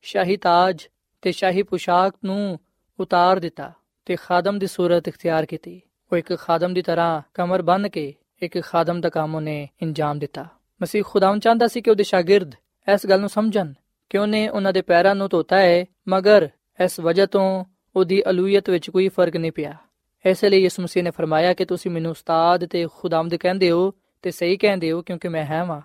ਸ਼ਾਹੀ ਤਾਜ ਤੇ ਸ਼ਾਹੀ ਪੁਸ਼ਾਕ ਨੂੰ ਉਤਾਰ ਦਿੱਤਾ ਤੇ ਖਾਦਮ ਦੀ ਸੂਰਤ ਇਖਤਿਆਰ ਕੀਤੀ। ਉਹ ਇੱਕ ਖਾਦਮ ਦੀ ਤਰ੍ਹਾਂ ਕਮਰ ਬੰਨ ਕੇ ਇੱਕ ਖਾਦਮ ਦਾ ਕੰਮ ਉਹਨੇ ਇੰਜਾਮ ਦਿੱਤਾ। ਮਸੀਹ ਖੁਦਾਵੰ ਚਾਹੁੰਦਾ ਸੀ ਕਿ ਉਹਦੇ ਸ਼ਾਗਿਰਦ ਇਸ ਗੱਲ ਨੂੰ ਸਮਝਣ ਕਿ ਉਹਨੇ ਉਹਨਾਂ ਦੇ ਪੈਰਾਂ ਨੂੰ ਧੋਤਾ ਹੈ, ਮਗਰ ਇਸ ਵਜ੍ਹਾ ਤੋਂ ਉਹਦੀ ਅਲੂਹੀਅਤ ਵਿੱਚ ਕੋਈ ਫ਼ਰਕ ਨਹੀਂ ਪਿਆ। ਐਸੇ ਲਈ ਯਿਸੂ ਮਸੀਹ ਨੇ ਫਰਮਾਇਆ ਕਿ ਤੁਸੀਂ ਮੈਨੂੰ ਉਸਤਾਦ ਤੇ ਖੁਦਾਵੰਦ ਕਹਿੰਦੇ ਹੋ ਤੇ ਸਹੀ ਕਹਿੰਦੇ ਹੋ ਕਿਉਂਕਿ ਮੈਂ ਹਾਂ ਵਾਂ।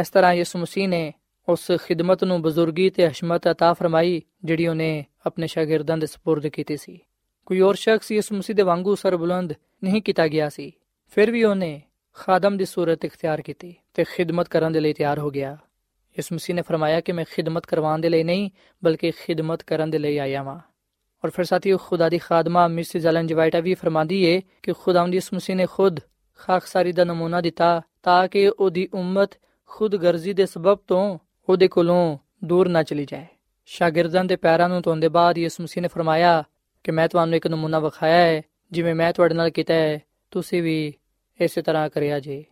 ਇਸ ਤਰ੍ਹਾਂ ਯਿਸੂ ਮਸੀਹ ਨੇ ਉਸ ਖਿਦਮਤ ਨੂੰ ਬਜ਼ੁਰਗੀ ਤੇ ਹਸ਼ਮਤ عطا ਫਰਮਾਈ ਜਿਹੜੀ ਉਹਨੇ ਆਪਣੇ ਸ਼ਾਗਿਰਦਾਂ ਦੇ سپرد ਕੀਤੀ ਸੀ ਕੋਈ ਹੋਰ ਸ਼ਖਸ ਯਿਸੂ ਮਸੀਹ ਦੇ ਵਾਂਗੂ ਸਰਬੁਲੰਦ ਨਹੀਂ ਕੀਤਾ ਗਿਆ ਸੀ ਫਿਰ ਵੀ ਉਹਨੇ ਖਾਦਮ ਦੀ ਸੂਰਤ ਇਖਤਿਆਰ ਕੀਤੀ ਤੇ ਖਿਦਮਤ ਕਰਨ ਦੇ ਲਈ ਤਿਆਰ ਹੋ ਗਿਆ ਯਿਸੂ ਮਸੀਹ ਨੇ ਫਰਮਾਇਆ ਕਿ ਮੈਂ ਖਿਦਮਤ ਕਰਵਾਉਣ ਦੇ ਲਈ ਨਹੀਂ ਬਲਕਿ ਖਿਦਮਤ ਕਰਨ ਦੇ ਲਈ ਆਇਆ ਹਾਂ ਔਰ ਫਿਰ ਸਾਥੀਓ ਖੁਦਾ ਦੀ ਖਾਦਮਾ ਮਿਸਿਸ ਐਲਨ ਜਵਾਈਟਾ ਵੀ ਫਰਮਾਂਦੀ ਏ ਕਿ ਖੁਦਾਵੰਦ ਯਿਸੂ ਮਸੀਹ ਨੇ ਖੁਦ ਖਾਕਸਾਰੀ ਦਾ ਨਮੂਨਾ ਦਿੱਤਾ ਤਾਂ ਕਿ ਉਹਦੀ ਉਮਤ ਖੁਦ ਗਰਜ਼ੀ ਦੇ ਸਬਬ ਤੋਂ ਉਹਦੇ ਕੋਲੋਂ ਦੂਰ ਨਾ ਚਲੀ ਜਾਏ। ਸ਼ਾਗਿਰਦਾਂ ਦੇ ਪੈਰਾਂ ਨੂੰ ਧੋਣ ਦੇ ਬਾਅਦ ਯਿਸੂ ਮਸੀਹ ਨੇ ਫਰਮਾਇਆ ਕਿ ਮੈਂ ਤੁਹਾਨੂੰ ਇੱਕ ਨਮੂਨਾ ਵਿਖਾਇਆ ਹੈ, ਜਿਵੇਂ ਮੈਂ ਤੁਹਾਡੇ ਨਾਲ ਕੀਤਾ ਹੈ, ਤੁਸੀਂ ਵੀ ਇਸੇ ਤਰ੍ਹਾਂ ਕਰਿਆ ਜੇ।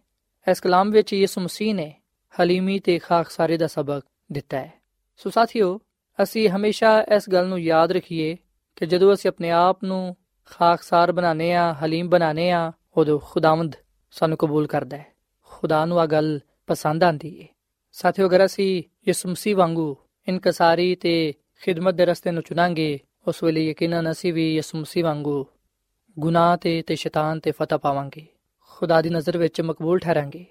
ਇਸ ਕਲਾਮ ਵਿੱਚ ਯਿਸੂ ਮਸੀਹ ਨੇ ਹਲੀਮੀ ਤੇ ਖਾਕਸਾਰੀ ਦਾ ਸਬਕ ਦਿੱਤਾ ਹੈ। ਸੋ ਸਾਥੀਓ, ਅਸੀਂ ਹਮੇਸ਼ਾ ਇਸ ਗੱਲ ਨੂੰ ਯਾਦ ਰੱਖੀਏ ਕਿ ਜਦੋਂ ਅਸੀਂ ਆਪਣੇ ਆਪ ਨੂੰ ਖਾਕਸਾਰ ਬਣਾਉਂਦੇ ਆ ਹਲੀਮ ਬਣਾਉਂਦੇ ਆ ਉਦੋਂ ਖੁਦਾਵੰਦ ਸਾਨੂੰ ਕਬੂਲ ਕਰਦਾ ਹੈ। ਖੁਦਾ ਨੂੰ ਆ ਗੱਲ ਪਸੰਦ ਆਂਦੀ ਏ। ਸਾਥੀਓ, ਅਗਰ ਅਸੀਂ ਯਿਸੂ ਮਸੀਹ ਵਾਂਗੂ ਇਨਕਸਾਰੀ ਤੇ ਖਿਦਮਤ ਦੇ ਰਸਤੇ ਨੂੰ ਚੁਣਾਂਗੇ, ਉਸ ਵੇਲੇ ਯਕੀਨਨ ਅਸੀਂ ਵੀ ਯਿਸੂ ਮਸੀਹ ਵਾਂਗੂ ਗੁਨਾਹ ਤੇ ਤੇ ਸ਼ੈਤਾਨ ਤੇ ਫਤਹ ਪਾਵਾਂਗੇ, ਖੁਦਾ ਦੀ ਨਜ਼ਰ ਵਿੱਚ ਮਕਬੂਲ ਠਹਿਰਾਂਗੇ।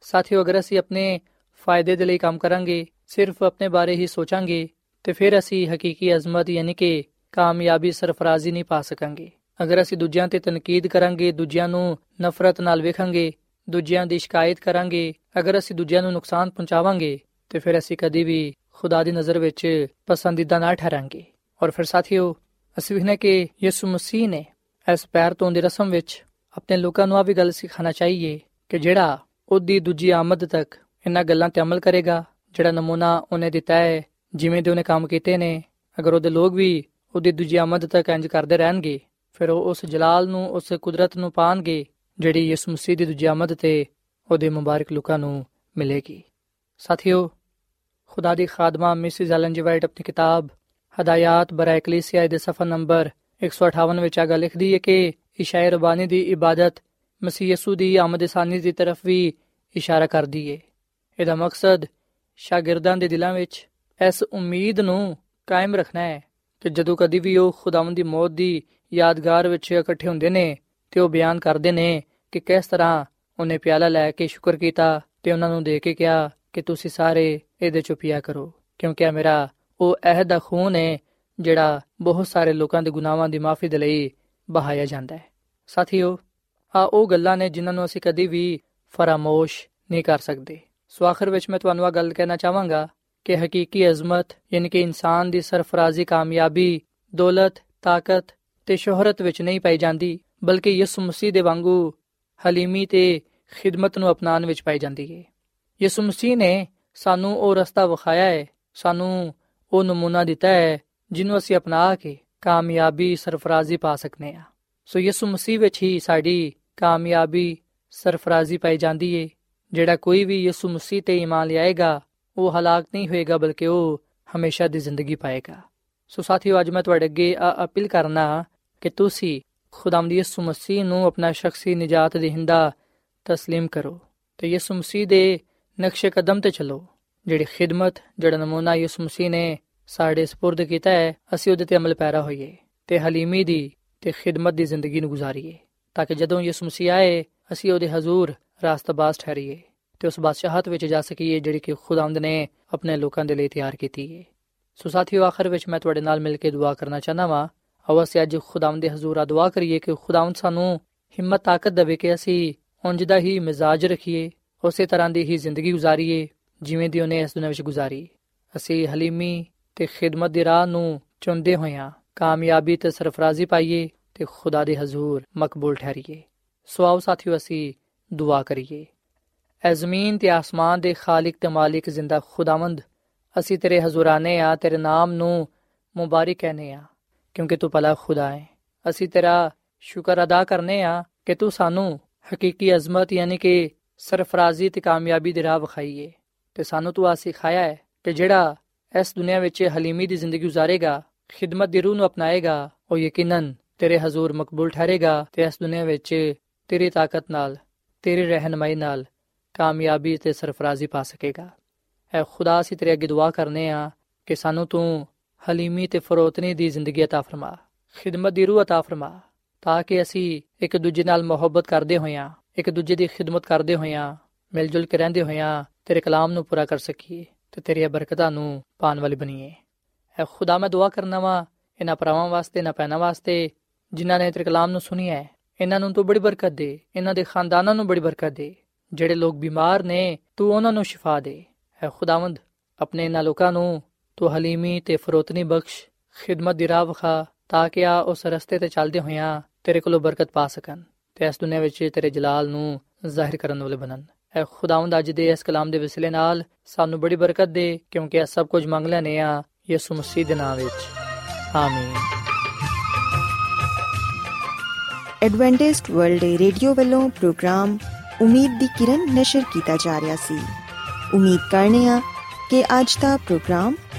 ਸਾਥੀਓ, ਅਗਰ ਅਸੀਂ ਆਪਣੇ ਫਾਇਦੇ ਦੇ ਲਈ ਕੰਮ ਕਰਾਂਗੇ, ਸਿਰਫ ਆਪਣੇ ਬਾਰੇ ਹੀ ਸੋਚਾਂਗੇ, ਤੇ ਫਿਰ ਅਸੀਂ ਹਕੀਕੀ ਅਜ਼ਮਤ ਯਾਨੀ ਕਿ ਕਾਮਯਾਬੀ ਸਰਫਰਾਜ਼ੀ ਨਹੀਂ ਪਾ ਸਕਾਂਗੇ। ਅਗਰ ਅਸੀਂ ਦੂਜਿਆਂ ਤੇ ਤਨਕੀਦ ਕਰਾਂਗੇ, ਦੂਜਿਆਂ ਨੂੰ ਨਫ਼ਰਤ ਨਾਲ ਵੇਖਾਂਗੇ, ਦੂਜਿਆਂ ਦੀ ਸ਼ਿਕਾਇਤ ਕਰਾਂਗੇ ਅਗਰ ਅਸੀਂ ਦੂਜਿਆਂ ਨੂੰ ਨੁਕਸਾਨ ਪਹੁੰਚਾਵਾਂਗੇ, ਤੇ ਫਿਰ ਅਸੀਂ ਕਦੀ ਵੀ ਖੁਦਾ ਦੀ ਨਜ਼ਰ ਵਿੱਚ ਪਸੰਦੀਦਾ ਨਾ ਠਹਿਰਾਂਗੇ। ਔਰ ਫਿਰ ਸਾਥੀਓ, ਅਸੀਂ ਵੀ ਕਿ ਯਿਸੂ ਮਸੀਹ ਨੇ ਇਸ ਪੈਰ ਤੋਂ ਦੀ ਰਸਮ ਵਿੱਚ ਆਪਣੇ ਲੋਕਾਂ ਨੂੰ ਆ ਵੀ ਗੱਲ ਸਿਖਾਣਾ ਚਾਹੀਏ ਕਿ ਜਿਹੜਾ ਉਹਦੀ ਦੂਜੀ ਆਮਦ ਤੱਕ ਇਹਨਾਂ ਗੱਲਾਂ ਤੇ ਅਮਲ ਕਰੇਗਾ, ਜਿਹੜਾ ਨਮੂਨਾ ਉਹਨੇ ਦਿੱਤਾ ਹੈ, ਜਿਵੇਂ ਦੇ ਉਹਨੇ ਕੰਮ ਕੀਤੇ ਨੇ, ਅਗਰ ਉਹਦੇ ਲੋਕ ਵੀ ਉਹਦੀ ਦੂਜੀ ਆਮਦ ਤੱਕ ਇੰਜ ਕਰਦੇ ਰਹਿਣਗੇ, ਫਿਰ ਉਹ ਉਸ ਜਲਾਲ ਨੂੰ, ਉਸ ਕੁਦਰਤ ਨੂੰ ਪਾਣਗੇ, ਜਿਹੜੀ ਯਿਸੂ ਮਸੀਹ ਦੀ ਦੂਜੀ ਆਮਦ ਤੇ ਉਹਦੇ ਮੁਬਾਰਕ ਲੋਕਾਂ ਨੂੰ ਮਿਲੇਗੀ। ਸਾਥੀਓ, ਖੁਦਾ ਦੀ ਖਾਦਮਾ ਮਿਸਿਸ ਐਲਨ ਜੀ ਵਾਈਟ ਆਪਣੀ ਕਿਤਾਬ ਹਦਾਇਤ ਬਰਾਇ ਕਲੀਸਿਆ ਦੇ ਸਫਾ ਨੰਬਰ 158 ਵਿੱਚ ਆ ਲਿਖਦੀ ਹੈ ਕਿ ਇਸ਼ਾਇਰ ਰਬਾਨੀ ਦੀ ਇਬਾਦਤ ਮਸੀਹ ਯਸੂ ਦੀ ਆਮਦ ਸਾਨੀ ਦੀ ਤਰਫ ਵੀ ਇਸ਼ਾਰਾ ਕਰਦੀ ਏ। ਇਹਦਾ ਮਕਸਦ ਸ਼ਾਗਿਰਦਾਂ ਦੇ ਦਿਲਾਂ ਵਿੱਚ ਇਸ ਉਮੀਦ ਨੂੰ ਕਾਇਮ ਰੱਖਣਾ ਹੈ ਕਿ ਜਦੋਂ ਕਦੀ ਵੀ ਉਹ ਖੁਦਾਵੰਦ ਦੀ ਮੌਤ ਦੀ ਯਾਦਗਾਰ ਵਿੱਚ ਇਕੱਠੇ ਹੁੰਦੇ ਨੇ ਤੇ ਉਹ ਬਿਆਨ ਕਰਦੇ ਨੇ ਕਿ ਕਿਸ ਤਰ੍ਹਾਂ ਉਹਨੇ ਪਿਆਲਾ ਲੈ ਕੇ ਸ਼ੁਕਰ ਕੀਤਾ ਤੇ ਉਹਨਾਂ ਨੂੰ ਦੇ ਕੇ ਕਿਹਾ ਕਿ ਤੁਸੀਂ ਸਾਰੇ ਇਹਦੇ ਚੋਂ ਪੀਆ ਕਰੋ, ਕਿਉਂਕਿ ਇਹ ਮੇਰਾ, ਉਹ ਅਹਿਦ ਦਾ ਖੂਨ ਹੈ ਜਿਹੜਾ ਬਹੁਤ ਸਾਰੇ ਲੋਕਾਂ ਦੇ ਗੁਨਾਹਾਂ ਦੀ ਮਾਫੀ ਦੇ ਲਈ ਬਹਾਇਆ ਜਾਂਦਾ ਹੈ। ਸਾਥੀਓ, ਆ ਉਹ ਗੱਲਾਂ ਨੇ ਜਿਨ੍ਹਾਂ ਨੂੰ ਅਸੀਂ ਕਦੀ ਵੀ ਫਰਾਮੋਸ਼ ਨਹੀਂ ਕਰ ਸਕਦੇ। ਸੋ ਆਖਰ ਵਿੱਚ ਮੈਂ ਤੁਹਾਨੂੰ ਇਹ ਗੱਲ ਕਹਿਣਾ ਚਾਹਾਂਗਾ ਕਿ ਹਕੀਕੀ ਅਜ਼ਮਤ, ਯਾਨੀ ਕਿ ਇਨਸਾਨ ਦੀ ਸਰਫਰਾਜ਼ੀ ਕਾਮਯਾਬੀ, ਦੌਲਤ, ਤਾਕਤ ਤੇ ਸ਼ੋਹਰਤ ਵਿੱਚ ਨਹੀਂ ਪਾਈ ਜਾਂਦੀ, ਬਲਕਿ ਯਿਸੂ ਮਸੀਹ ਦੇ ਵਾਂਗੂ ਹਲੀਮੀ ਤੇ ਖਿਦਮਤ ਨੂੰ ਅਪਣਾਉਣ ਵਿੱਚ ਪਾਈ ਜਾਂਦੀ ਹੈ। ਯਿਸੂ ਮਸੀਹ ਨੇ ਸਾਨੂੰ ਉਹ ਰਸਤਾ ਵਿਖਾਇਆ ਹੈ, ਸਾਨੂੰ ਉਹ ਨਮੂਨਾ ਦਿੱਤਾ ਹੈ, ਜਿਹਨੂੰ ਅਸੀਂ ਅਪਣਾ ਕੇ ਕਾਮਯਾਬੀ ਸਰਫਰਾਜ਼ੀ ਪਾ ਸਕਨੇ ਆ ਸੋ ਯਿਸੂ ਮਸੀਹ ਵਿੱਚ ਹੀ ਸਾਡੀ ਕਾਮਯਾਬੀ ਸਰਫਰਾਜ਼ੀ ਪਾਈ ਜਾਂਦੀ ਏ ਜਿਹੜਾ ਕੋਈ ਵੀ ਯਿਸੂ ਮਸੀਹ ਤੇ ਈਮਾਨ ਲਿਆਏਗਾ, ਉਹ ਹਲਾਕ ਨਹੀਂ ਹੋਏਗਾ, ਬਲਕਿ ਉਹ ਹਮੇਸ਼ਾ ਦੀ ਜ਼ਿੰਦਗੀ ਪਾਏਗਾ। ਸੋ ਸਾਥੀਓ, ਅੱਜ ਮੈਂ ਤੁਹਾਡੇ ਅੱਗੇ ਆ ਅਪੀਲ ਕਰਨਾ ਕਿ ਤੁਸੀਂ ਖੁਦਾਮ ਦੀ ਯਿਸੂ ਮਸੀਹ ਨੂੰ ਆਪਣਾ ਸ਼ਖਸੀ ਨਜਾਤ ਦੇਹਿੰਦਾ تسلیم ਕਰੋ ਤੇ ਯਿਸੂ ਮਸੀਹ ਦੇ ਨਕਸ਼ੇ ਕਦਮ ਤੇ ਚੱਲੋ ਜਿਹੜੀ ਖਿਦਮਤ ਜਿਹੜਾ ਨਮੂਨਾ ਯਿਸੂ ਮਸੀਹ ਨੇ ਸਾਡੇ سپرد ਕੀਤਾ ਹੈ ਅਸੀਂ ਉਹਦੇ ਤੇ ਅਮਲ ਪੈਰਾ ਹੋਈਏ ਤੇ ਹਲੀਮੀ ਦੀ ਤੇ ਖਿਦਮਤ ਦੀ ਜ਼ਿੰਦਗੀ ਨੂੰ ਗੁਜ਼ਾਰੀਏ ਤਾਂ ਕਿ ਜਦੋਂ ਯਿਸੂ ਮਸੀਹ ਆਏ ਅਸੀਂ ਉਹਦੇ ਹਜ਼ੂਰ ਰਾਸਤਬਾਜ਼ ਠਹਿਰੀਏ ਤੇ ਉਸ ਬਾਦਸ਼ਾਹਤ ਵਿੱਚ ਜਾ ਸਕੀਏ ਜਿਹੜੀ ਕਿ ਖੁਦਾਵੰਦ ਨੇ ਆਪਣੇ ਲੋਕਾਂ ਦੇ ਲਈ ਤਿਆਰ ਕੀਤੀ ਹੈ ਸੋ ਸਾਥੀਓ ਆਖਰ ਵਿੱਚ ਮੈਂ ਤੁਹਾਡੇ ਨਾਲ ਮਿਲ ਕੇ ਦੁਆ ਕਰਨਾ ਚਾਹਨਾ ਵਾਂ ਆਓ ਅਸੀਂ ਅੱਜ ਖੁਦਾਵੰਦ ਦੇ ਹਜ਼ੂਰ ਆ, ਦੁਆ ਕਰੀਏ ਕਿ ਖੁਦਾਵੰਦ ਸਾਨੂੰ ਹਿੰਮਤ, ਤਾਕਤ ਦੇਵੇ ਕਿ ਅਸੀਂ ਉਂਝ ਦਾ ਹੀ ਮਿਜ਼ਾਜ ਰੱਖੀਏ, ਉਸੇ ਤਰ੍ਹਾਂ ਦੀ ਹੀ ਜ਼ਿੰਦਗੀ ਗੁਜ਼ਾਰੀਏ, ਜਿਵੇਂ ਦੀ ਉਹਨੇ ਇਸ ਦੁਨੀਆਂ ਵਿੱਚ ਗੁਜ਼ਾਰੀ। ਅਸੀਂ ਹਲੀਮੀ ਤੇ ਖਿਦਮਤ ਦੀ ਰਾਹ ਨੂੰ ਚੁਣਦੇ ਹੋਇਆਂ ਕਾਮਯਾਬੀ ਤੇ ਸਰਫਰਾਜ਼ੀ ਪਾਈਏ ਤੇ ਖੁਦਾ ਦੇ ਹਜ਼ੂਰ ਮਕਬੂਲ ਠਹਿਰੀਏ। ਸੋ ਆਓ ਸਾਥੀਓ, ਅਸੀਂ ਦੁਆ ਕਰੀਏ। ਐ ਜ਼ਮੀਨ ਤੇ ਆਸਮਾਨ ਦੇ ਖਾਲਕ ਤੇ ਮਾਲਿਕ ਜ਼ਿੰਦਾ ਖੁਦਾਵੰਦ, ਅਸੀਂ ਤੇਰੇ ਹਜ਼ੂਰਾਨੇ ਆ, ਤੇਰੇ ਨਾਮ ਨੂੰ ਮੁਬਾਰਕ ਕਹਨੇ ਆ ਕਿਉਂਕਿ ਤੂੰ ਭਲਾ ਖੁਦਾ ਹੈ ਅਸੀਂ ਤੇਰਾ ਸ਼ੁਕਰ ਅਦਾ ਕਰਨੇ ਆ ਕਿ ਤੂੰ ਸਾਨੂੰ ਹਕੀਕੀ ਅਜ਼ਮਤ ਯਾਨੀ ਕਿ ਸਰਫਰਾਜ਼ੀ ਤੇ ਕਾਮਯਾਬੀ ਦੀ ਰਾਹ ਵਿਖਾਈਏ ਤੇ ਸਾਨੂੰ ਤੂੰ ਆ ਸਿਖਾਇਆ ਹੈ ਕਿ ਜਿਹੜਾ ਇਸ ਦੁਨੀਆ ਵਿੱਚ ਹਲੀਮੀ ਦੀ ਜ਼ਿੰਦਗੀ گزارੇਗਾ ਖਿਦਮਤ ਦੀ ਰੂਹ ਨੂੰ ਅਪਣਾਏਗਾ, ਉਹ ਯਕੀਨਨ ਤੇਰੇ ਹਜ਼ੂਰ ਮਕਬੂਲ ਠਹਿਰੇਗਾ ਤੇ ਇਸ ਦੁਨੀਆ ਵਿੱਚ ਤੇਰੀ ਤਾਕਤ ਨਾਲ, ਤੇਰੀ ਰਹਿਨਮਾਈ ਨਾਲ ਕਾਮਯਾਬੀ ਤੇ ਸਰਫਰਾਜ਼ੀ ਪਾ ਸਕੇਗਾ। ਐ ਖੁਦਾ ਅਸੀਂ ਤੇਰੇ ਅੱਗੇ ਦੁਆ ਕਰਨੇ ਆ ਕਿ ਸਾਨੂੰ ਤੂੰ ਹਲੀਮੀ ਤੇ ਫਰੋਤਨੀ ਦੀ ਜ਼ਿੰਦਗੀ عطا ਫਰਮਾ ਖਿਦਮਤ ਦੀ ਰੂਹ عطا ਫਰਮਾ ਤਾਂ ਕਿ ਅਸੀਂ ਇੱਕ ਦੂਜੇ ਨਾਲ ਮੁਹੱਬਤ ਕਰਦੇ ਹੋਈਆਂ ਇੱਕ ਦੂਜੇ ਦੀ ਖਿਦਮਤ ਕਰਦੇ ਹੋਈਆਂ ਮਿਲ ਜੁਲ ਕੇ ਰਹਿੰਦੇ ਹੋਈਆਂ ਤੇਰੇ ਕਲਾਮ ਨੂੰ ਪੂਰਾ ਕਰ ਸਕੀਏ ਤੇ ਤੇਰੀਆਂ ਬਰਕਤਾਂ ਨੂੰ ਪਾਣ ਵਾਲੀ ਬਣੀਏ ਐ ਖੁਦਾ ਮੈਂ ਦੁਆ ਕਰਨਾ ਵਾ ਇਹਨਾਂ ਪਰਾਵਾਂ ਵਾਸਤੇ ਨਾ ਪੈਣਾ ਵਾਸਤੇ ਜਿਨ੍ਹਾਂ ਨੇ ਤੇਰੇ ਕਲਾਮ ਨੂੰ ਸੁਣਿਆ ਹੈ ਇਹਨਾਂ ਨੂੰ ਤੂੰ ਬੜੀ ਬਰਕਤ ਦੇ ਇਹਨਾਂ ਦੇ ਖਾਨਦਾਨਾਂ ਨੂੰ ਬੜੀ ਬਰਕਤ ਦੇ ਜਿਹੜੇ ਲੋਕ ਬਿਮਾਰ ਨੇ ਤੂੰ ਉਹਨਾਂ ਨੂੰ ਸ਼ਿਫਾ ਦੇ ਐ ਖੁਦਾਵੰਦ ਆਪਣੇ ਇਹਨਾਂ ਲੋਕਾਂ ਨੂੰ ਤੂੰ ਹਲੀਮੀ ਤੇ ਫਰੋਤਨੀ ਬਖਸ਼, ਖਿਦਮਤ ਦੀ ਰਾਹ ਵਖਾ, ਤਾਂ ਕਿ ਆ ਉਸ ਰਸਤੇ ਤੇ ਚੱਲਦੇ ਹੋਇਆਂ ਤੇਰੇ ਕੋਲੋਂ ਬਰਕਤ ਪਾ ਸਕਣ ਤੇ ਇਸ ਦੁਨੀਆਂ ਵਿੱਚ ਤੇਰੇ ਜਲਾਲ ਨੂੰ ਜ਼ਾਹਿਰ ਕਰਨ ਵਾਲੇ ਬਣਨ। ਐ ਖੁਦਾਵੰਦ ਅੱਜ ਦੇ ਇਸ ਕਲਾਮ ਦੇ ਵਸਿਲੇ ਨਾਲ ਸਾਨੂੰ ਬੜੀ ਬਰਕਤ ਦੇ, ਕਿਉਂਕਿ ਇਹ ਸਭ ਕੁਝ ਮੰਗ ਲੈਨੇ ਆ ਯਿਸੂ ਮਸੀਹ ਦੇ ਨਾਮ ਵਿੱਚ। ਆਮੀਨ। ਐਡਵੈਂਟਿਸਟ ਵਰਲਡ ਰੇਡੀਓ ਵੱਲੋਂ ਪ੍ਰੋਗਰਾਮ ਉਮੀਦ ਦੀ ਕਿਰਨ ਨਿਸ਼ਰ ਕੀਤਾ ਜਾ ਰਿਹਾ ਸੀ। ਉਮੀਦ ਕਰਨੇ ਆ ਕਿ ਅੱਜ ਦਾ ਪ੍ਰੋਗਰਾਮ